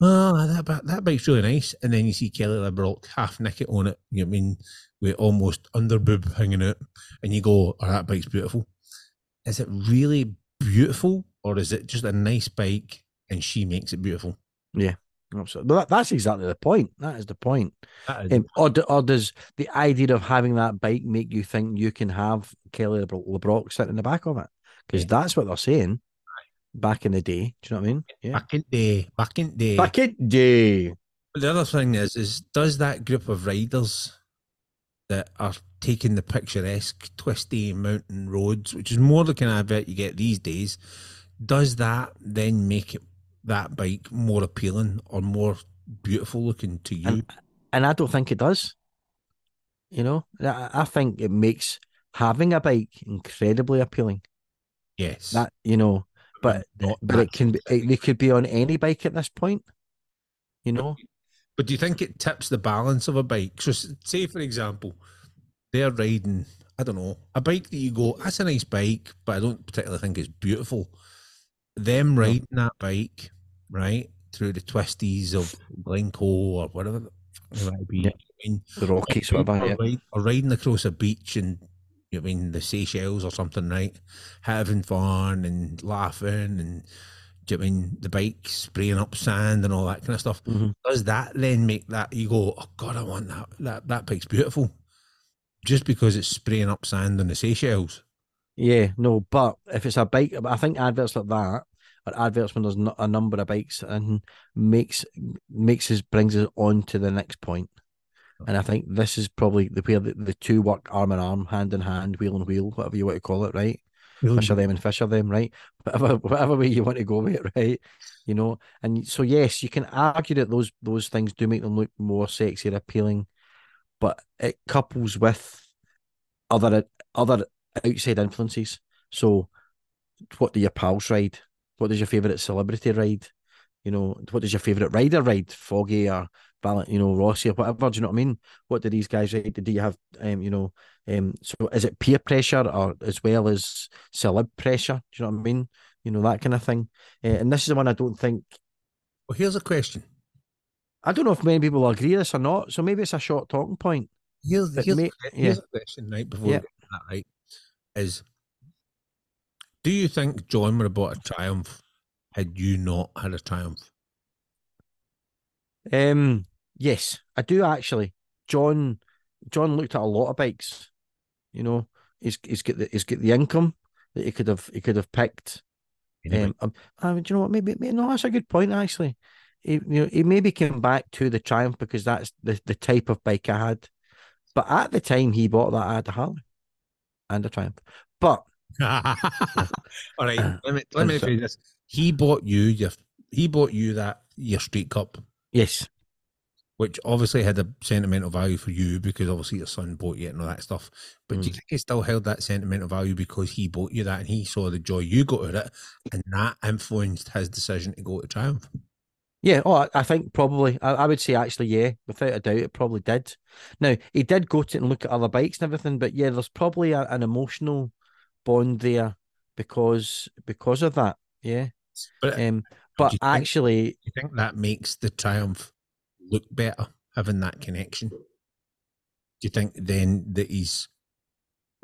oh, that, that bike's really nice. And then you see Kelly LeBrock half naked on it. You know what I mean? With almost under boob hanging out. And you go, oh, that bike's beautiful. Is it really beautiful? Or is it just a nice bike and she makes it beautiful? Yeah, absolutely. Well, that, that's exactly the point. That is the point. Is, Um, or, or does the idea of having that bike make you think you can have Kelly LeBrock, sitting in the back of it? Because Yeah. that's what they're saying back in the day. Do you know what I mean? Yeah. back in day, back in day. Back in the day. But the other thing is, is does that group of riders that are taking the picturesque, twisty mountain roads, which is more the kind of advert you get these days, does that then make it that bike more appealing or more beautiful looking to you? And, and I don't think it does. You know, I, I think it makes having a bike incredibly appealing. yes, That you know, but not but it can be it, it could be on any bike at this point. You know, But do you think it tips the balance of a bike? So, say for example, they're riding, I don't know, a bike that you go, that's a nice bike, but I don't particularly think it's beautiful. Them riding that bike, right, through the twisties of Glencoe or whatever the might be. Yeah. I mean, the Rockies, or, whatever. Yeah. or riding across a beach and you know, I mean the Seychelles or something, right? Having fun and laughing and do you know I mean the bike spraying up sand and all that kind of stuff. Mhm. Does that then make that you go, oh god, I want that that that bike's beautiful, just because it's spraying up sand on the Seychelles? Yeah, no, but if it's a bike, I think adverts like that or adverts when there's not a number of bikes and makes makes us brings us on to the next point. And I think this is probably the where the, the two work arm in arm, hand in hand, wheel in wheel, whatever you want to call it, right? Fisher them and fisher them, right? [laughs] Whatever whatever way you want to go with it, right? You know, and so yes, you can argue that those those things do make them look more sexy and appealing, but it couples with other other outside influences. So, what do your pals ride? What does your favourite celebrity ride? You know, what does your favourite rider ride? Foggy or Valent, you know, Rossi or whatever. Do you know what I mean? What do these guys ride? Do you have, um, you know, um, so is it peer pressure or as well as celeb pressure? Do you know what I mean? You know that kind of thing. Uh, and this is the one I don't think. Well, here's a question. I don't know if many people agree with this or not. So maybe it's a short talking point. Here's, here's, may- here's yeah. a question, right? Before Yeah. that, right? Is do you think John would have bought a Triumph had you not had a Triumph? Um, yes, I do actually. John, John looked at a lot of bikes. You know, he's he's got the he's got the income that he could have he could have picked. Anyway, Um, um, mean, do you know what? Maybe, maybe no, that's a good point actually. He, you know, he maybe came back to the Triumph because that's the, the type of bike I had. But at the time he bought that, I had a Harley and a Triumph. But [laughs] All right, [clears throat] let me let me say this. He bought you your he bought you that your street cup, yes, which obviously had a sentimental value for you because obviously your son bought you it and all that stuff. But do you Mm. think he still held that sentimental value because he bought you that and he saw the joy you got out of it, and that influenced his decision to go to Triumph? Yeah, oh, I, think probably. I, I would say actually, yeah, without a doubt, it probably did. Now he did go to and look at other bikes and everything, but yeah, there's probably a, an emotional bond there because because of that. Yeah, But um, but you think- actually, you think that makes the Triumph look better having that connection? Do you think then that he's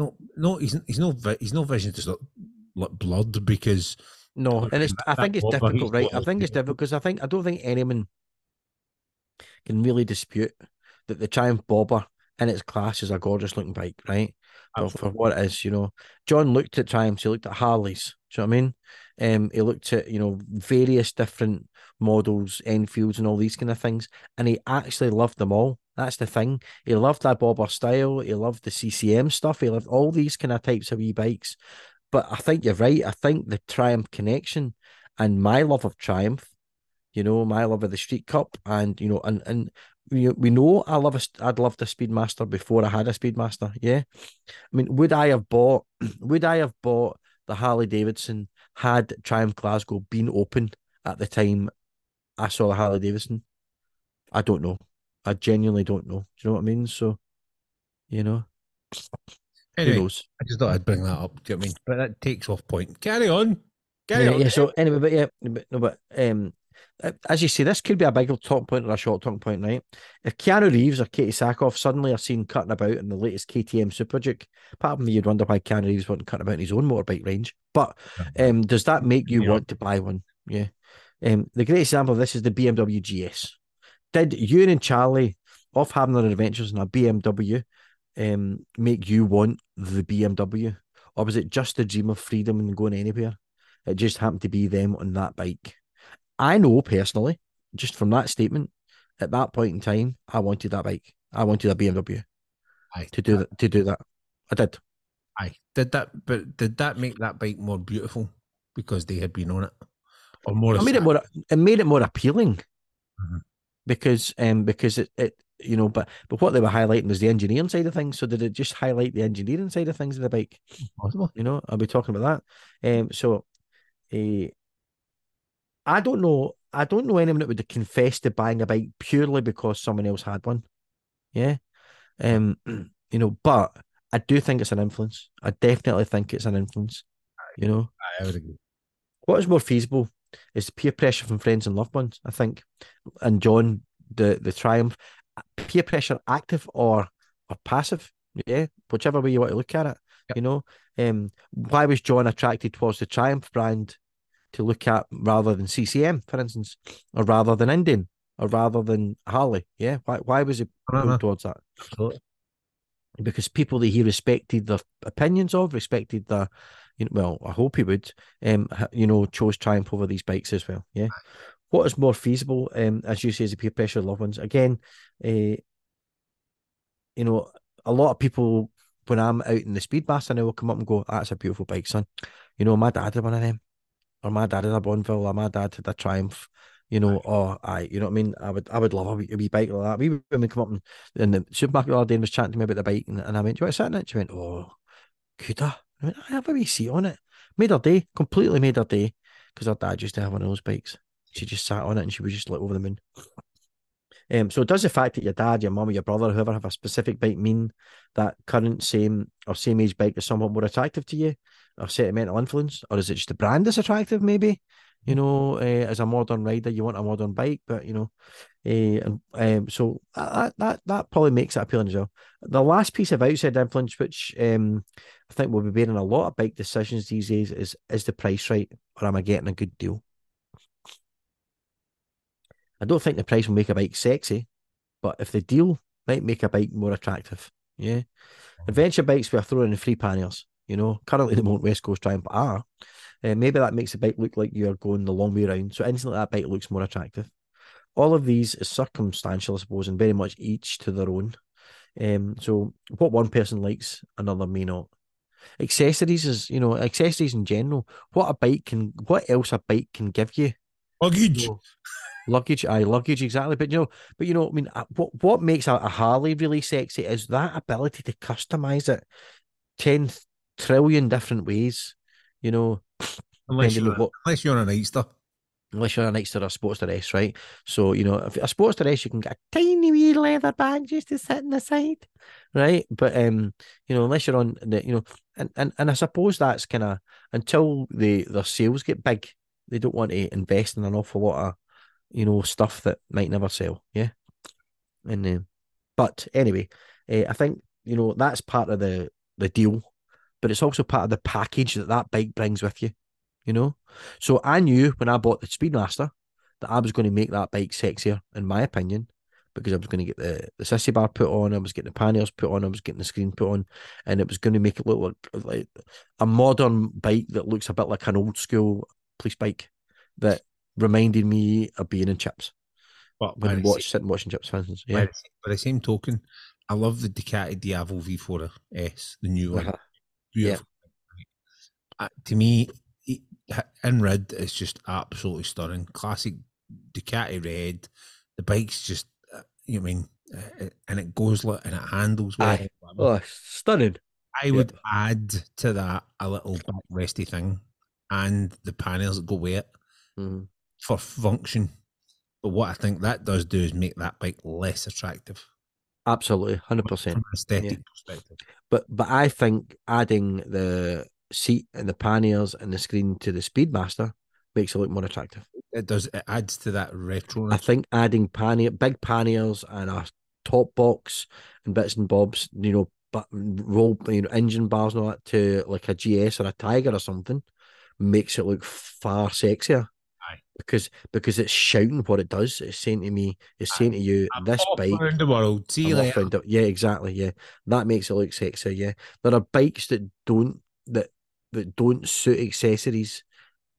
no no he's he's no he's no vision to look like blood because no, and it's. I think it's difficult, right? I think it's difficult because I think I don't think anyone can really dispute that the Triumph Bobber in its class is a gorgeous looking bike, right? for, for what it is, you know. John looked at Triumphs, he looked at Harleys, do you know what I mean? Um, he looked at, you know, various different models, Enfields and all these kind of things, and he actually loved them all. That's the thing. He loved that bobber style, he loved the CCM stuff, he loved all these kind of types of wee bikes. But I think you're right. I think the Triumph connection and my love of Triumph, you know, my love of the Street Cup, and you know, and and we we know I love a, I'd loved a Speedmaster before I had a Speedmaster. Yeah, I mean, would I have bought? [clears throat] Would I have bought the Harley Davidson had Triumph Glasgow been open at the time I saw the Harley Davidson? I don't know. I genuinely don't know. Do you know what I mean? So, you know, anyway, who knows? I just thought I'd bring that up. Do Ewan know what I mean? But that takes off point. Carry on. Carry yeah, on. yeah. So anyway, but yeah, but, no, but um, as you say, this could be a big talk point or a short talk point, right? If Keanu Reeves or Katee Sackhoff suddenly are seen cutting about in the latest KTM Super Duke, part of me you'd wonder why Keanu Reeves wasn't cutting about in his own motorbike range. But um, does that make you Yeah. want to buy one? Yeah. Um, the great example of this is the BMW GS. Did you and Charley, off having their adventures in a BMW, um, make you want the BMW, or was it just a dream of freedom and going anywhere? It just happened to be them on that bike. I know personally, just from that statement, at that point in time, I wanted that bike. I wanted a BMW Aye, to do that. To do that, I did. Aye. Did that but did that make that bike more beautiful because they had been on it? Or more I made it more. It made it more appealing Mhm. because um because it, it you know but but what they were highlighting was the engineering side of things. So did it just highlight the engineering side of things of the bike? possible? You know, I'll be talking about that. Um, so, uh, I don't know. I don't know anyone that would have confessed to buying a bike purely because someone else had one. Yeah. Um, [clears throat] you know, but I do think it's an influence. I definitely think it's an influence. You know, I would agree. what is more feasible is peer pressure from friends and loved ones. I think, and John, the the triumph, peer pressure, active or or passive. Yeah, whichever way you want to look at it. Yep. You know, um, why was John attracted towards the Triumph brand to look at rather than CCM, for instance, or rather than Indian, or rather than Harley? Yeah, why why was he pulled towards that? Absolutely. because people that he respected their opinions of, respected their, you know, well, I hope he would, um, you know, chose Triumph over these bikes as well. Yeah. What is more feasible, um, as you say, is the peer pressure of loved ones. Again, uh, you know, a lot of people when I'm out in the Speedmaster now will come up and go, "That's a beautiful bike, son." You know, my dad had one of them, or my dad had a Bonneville, or my dad had a Triumph. You know, or I, you know what I mean. I would, I would love a wee, a wee bike like that. We women come up and in the supermarket the other day and was chatting to me about the bike, and, and I went, "Do you want to sit in it?" She went, "Oh, Could I? I, mean, I have a wee seat on it. Made her day, completely made her day, because her dad used to have one of those bikes. She just sat on it and she was just like over the moon. Um, so does the fact that your dad, your mum, or your brother, whoever have a specific bike mean that current same or same age bike is somewhat more attractive to you, or sentimental influence, or is it just the brand that's attractive? Maybe you know, uh, as a modern rider, you want a modern bike, but you know, uh, and um, so that that that probably makes it appealing as well. The last piece of outside influence, which um, I think will be bearing a lot of bike decisions these days, is is the price right, or am I getting a good deal? I don't think the price will make a bike sexy, but if the deal might make a bike more attractive, yeah. Adventure bikes were throwing in free panniers, you know. Currently, the Mount West Coast Triumph are. Uh, maybe that makes the bike look like you're going the long way around. So instantly, that bike looks more attractive. All of these is circumstantial, I suppose, and very much each to their own. Um, so what one person likes, another may not. Accessories is, you know, accessories in general. What a bike can, what else a bike can give you? Luggage. Know, luggage, aye, luggage, exactly. But you know, but you know, I mean, uh, what what makes a, a Harley really sexy is that ability to customize it ten trillion different ways. You know, [sniffs] Unless you're, what unless you're on a Nightster. unless you're on a Nightster or a Sportster S, right? So, you know, if a Sportster S, you can get a tiny wee leather bag just to sit in the side, right? But um, you know, unless you're on the, you know, and and, and I suppose that's kind of until the their sales get big, they don't want to invest in an awful lot of, you know, stuff that might never sell, yeah. And um, but anyway, uh, I think you know that's part of the the deal, but it's also part of the package that that bike brings with you you know. So I knew when I bought the Speedmaster that I was going to make that bike sexier, in my opinion, because I was going to get the, the sissy bar put on, I was getting the panniers put on, I was getting the screen put on, and it was going to make it look like, like a modern bike that looks a bit like an old school police bike that reminded me of being in chips. But When watch sitting watching chips, for instance. Yeah. by the same token, I love the Ducati Diavel V4S, the new one. Uh-huh. Beautiful. Uh, to me, in red, it's just absolutely stunning. Classic Ducati red. The bike's just, uh, you know what I mean, uh, and it goes like, and it handles well. Aye. Oh, stunning. I would add to that a little back resty thing and the panels that go with it Mhm. For function. But what I think that does do is make that bike less attractive Absolutely, hundred percent. aesthetic perspective. But but I think adding the seat and the panniers and the screen to the Speedmaster makes it look more attractive. It does. It adds to that retro. I think adding pannier, big panniers and a top box and bits and bobs, you know, but roll, you know, engine bars and all that to like a GS or a Tiger or something makes it look far sexier. Because because it's shouting what it does. It's saying to me, it's saying to you, I'm this bike around the world. See you later. it. Yeah, exactly. Yeah, that makes it look sexy. Yeah, there are bikes that don't that that don't suit accessories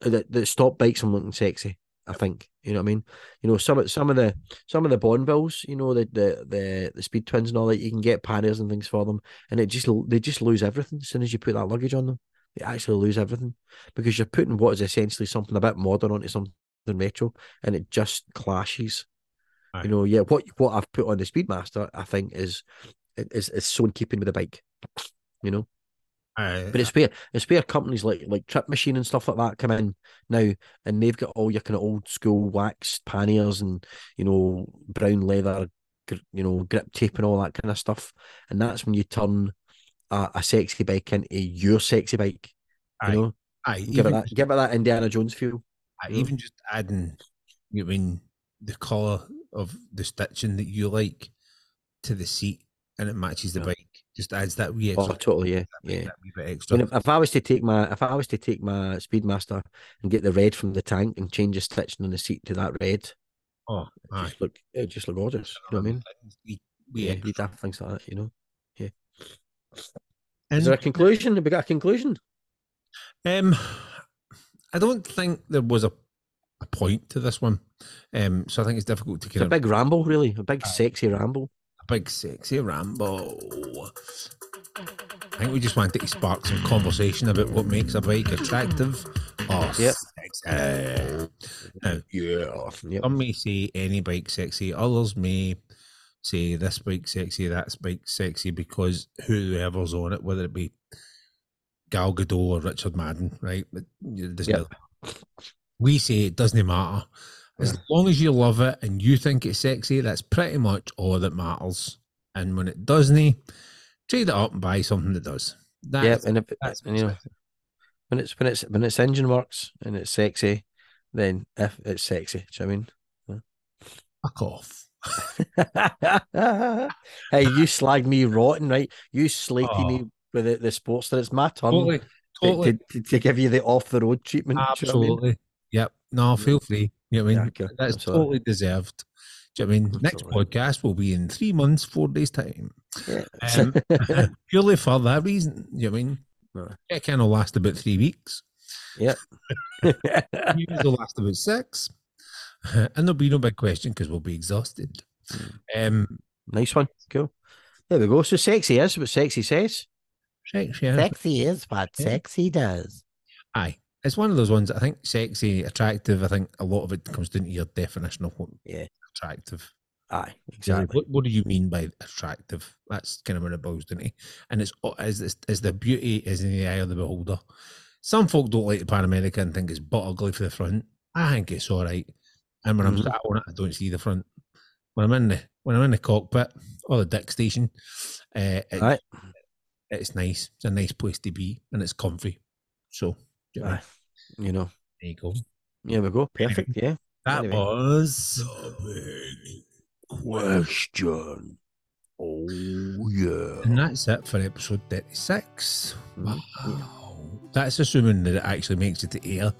uh, that that stop bikes from looking sexy. I think you know what I mean. You know some of some of the some of the Bonnevilles, you know the the the, the Speed Twins and all that. You can get panniers and things for them, and it just they just lose everything as soon as you put that luggage on them. They actually lose everything because you're putting what is essentially something a bit modern onto something retro, and it just clashes. You know, yeah. What what I've put on the Speedmaster, I think, is is is so in keeping with the bike. You know, but it's where it's where companies like like Trip Machine and stuff like that come in now, and they've got all your kind of old school waxed panniers and you know brown leather, you know grip tape and all that kind of stuff, and that's when you turn a, a sexy bike into your sexy bike. You Aye. know, aye, give it that just- give it that Indiana Jones feel. aye, know? even just adding, you mean, the colour of the stitching that you like to the seat, and it matches the Yeah. bike. Just adds that wee Oh, totally, yeah, that yeah. bit extra. if, if I was to take my if I was to take my Speedmaster and get the red from the tank and change the stitching on the seat to that red, oh, it just look it just look gorgeous. You know what I mean? We, Yeah, extra. daft things like that. You know. And, Is there a conclusion? Have we got a conclusion? Um, I don't think there was a, a point to this one. Um, so I think it's difficult to It's a big ramble, really. A big Aye. sexy ramble. a big sexy ramble. I think we just wanted to spark some conversation about what makes a bike attractive or Yep. sexy. Now, Yeah. Yep. some may say any bike sexy, others may say this bike sexy, that bike sexy because whoever's on it, whether it be Gal Gadot or Richard Madden, right? But you know, Disney- Yep. We say it doesn't matter. As long as you love it and you think it's sexy, that's pretty much all that matters. And when it doesn't, trade it up and buy something that does. That's, Yep, and if that's and, you know when it's when it's when its engine works and it's sexy, then if it's sexy, do you know fuck off. what I mean? [laughs] hey, you slagged me rotten, right? You slated Oh. me with the, the sports that it's my turn Totally, to- totally, to, to, to give you the off the road treatment. do you know I mean? absolutely. Yep. No, feel free. You know what I mean? Yeah, okay. That's I'm totally deserved. Do you know I mean? Next podcast will be in three months, four days' time. Yeah. Um, [laughs] [laughs] purely for that reason. You know what I mean? No. Check-in will last about three weeks. Yep. Will last about six. [laughs] And there'll be no big question because we'll be exhausted. Um, nice one. Cool. There we go. So sexy is what sexy says. sex, yeah. Sexy is what Yeah. sexy does. Aye. It's one of those ones I think sexy, attractive. I think a lot of it comes down to your definition of what Yeah. attractive. Aye, exactly. What, what do you mean by attractive? That's kind of what it boils down to. And it's as is, is the beauty is in the eye of the beholder. Some folk don't like the Pan America and think it's butt ugly for the front. I think it's all right. And when I'm Mhm. sat on it, I don't see the front. When I'm in the when I'm in the cockpit or the deck station, uh, it- Aye. it's nice. It's a nice place to be, and it's comfy. So you know what I mean? Aye. You know. there you go. There we go. [laughs] Perfect. Yeah. That Anyway. was big Question. Oh yeah. And that's it for episode 36. Mhm. Wow. That's assuming that it actually makes it to air,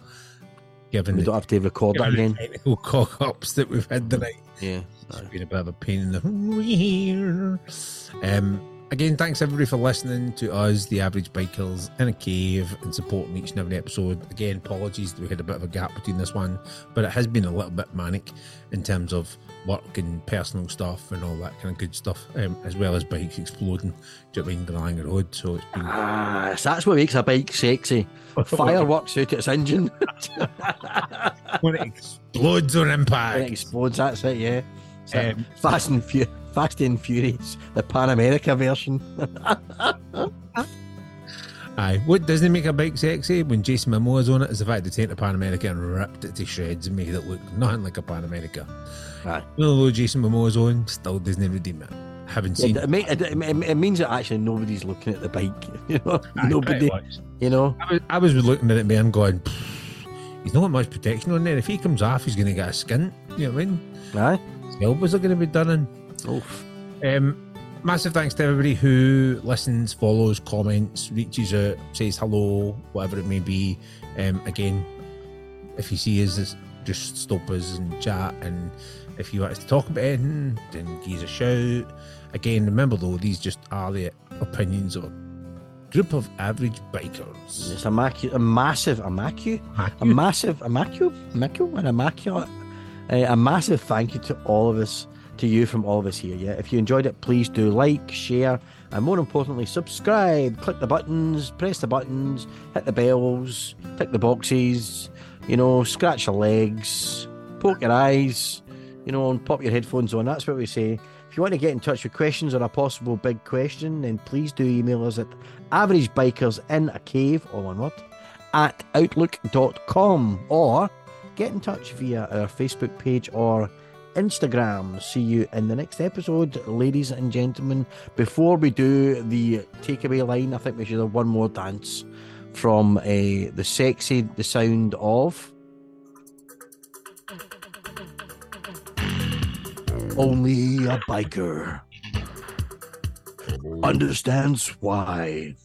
given We the, don't have to record that again. technical cock ups that we've had tonight. Yeah. It's been a bit of a pain in the rear. Um, again, thanks everybody for listening to us, the average bikers in a cave, and supporting each and every episode. Again, apologies that we had a bit of a gap between this one, but it has been a little bit manic in terms of work and personal stuff and all that kind of good stuff, um, as well as bikes exploding during the Road. So it's been Ah, so that's what makes a bike sexy. [laughs] Fireworks out its engine. [laughs] when it explodes on when it explodes, that's it, yeah. So, Um, Fast and Fast and Furious, the Pan America version. [laughs] Aye, what doesn't make a bike sexy when Jason Momoa's on it is the fact they take the Pan America and ripped it to shreds and made it look nothing like a Pan America. Aye. Although Jason Momoa's on, still doesn't redeem it. Haven't seen. It, it, it, it- means that actually nobody's looking at the bike. [laughs] You know, Aye, nobody. You know, I was, I was looking at it man going, "Pfft, he's not got much protection on there. If he comes off, he's going to get a skint. You know what I mean? aye. His elbows are going to be done in. Oof. Um, massive thanks to everybody who listens, follows, comments, reaches out, says hello, whatever it may be. Um, again, if you see us, just- stop us and chat. And if you want us to talk about anything, then give us a shout. Again, remember though, these just are the opinions of a group of average bikers. It's a, macu- a massive, a macu, a massive, a macu, macu, and a macu. Uh, a massive thank you to all of us, to you from all of us here. Yeah, if you enjoyed it, please do like, share, and more importantly, subscribe. Click the buttons, press the buttons, hit the bells, tick the boxes. You know, scratch your legs, poke your eyes. You know, and pop your headphones on. That's what we say. If you want to get in touch with questions or a possible big question, then please do email us at averagebikers in a cave, all one word, at outlook.com or get in touch via our Facebook page or Instagram. See you in the next episode, ladies and gentlemen. Before we do the takeaway line, I think we should have one more dance from uh, the sexy, the sound of. Only a biker understands why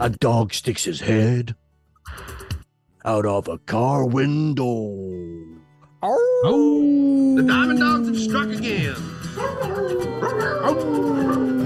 a dog sticks his head out of a car window. Oh, The Diamond Dogs have struck again. oh.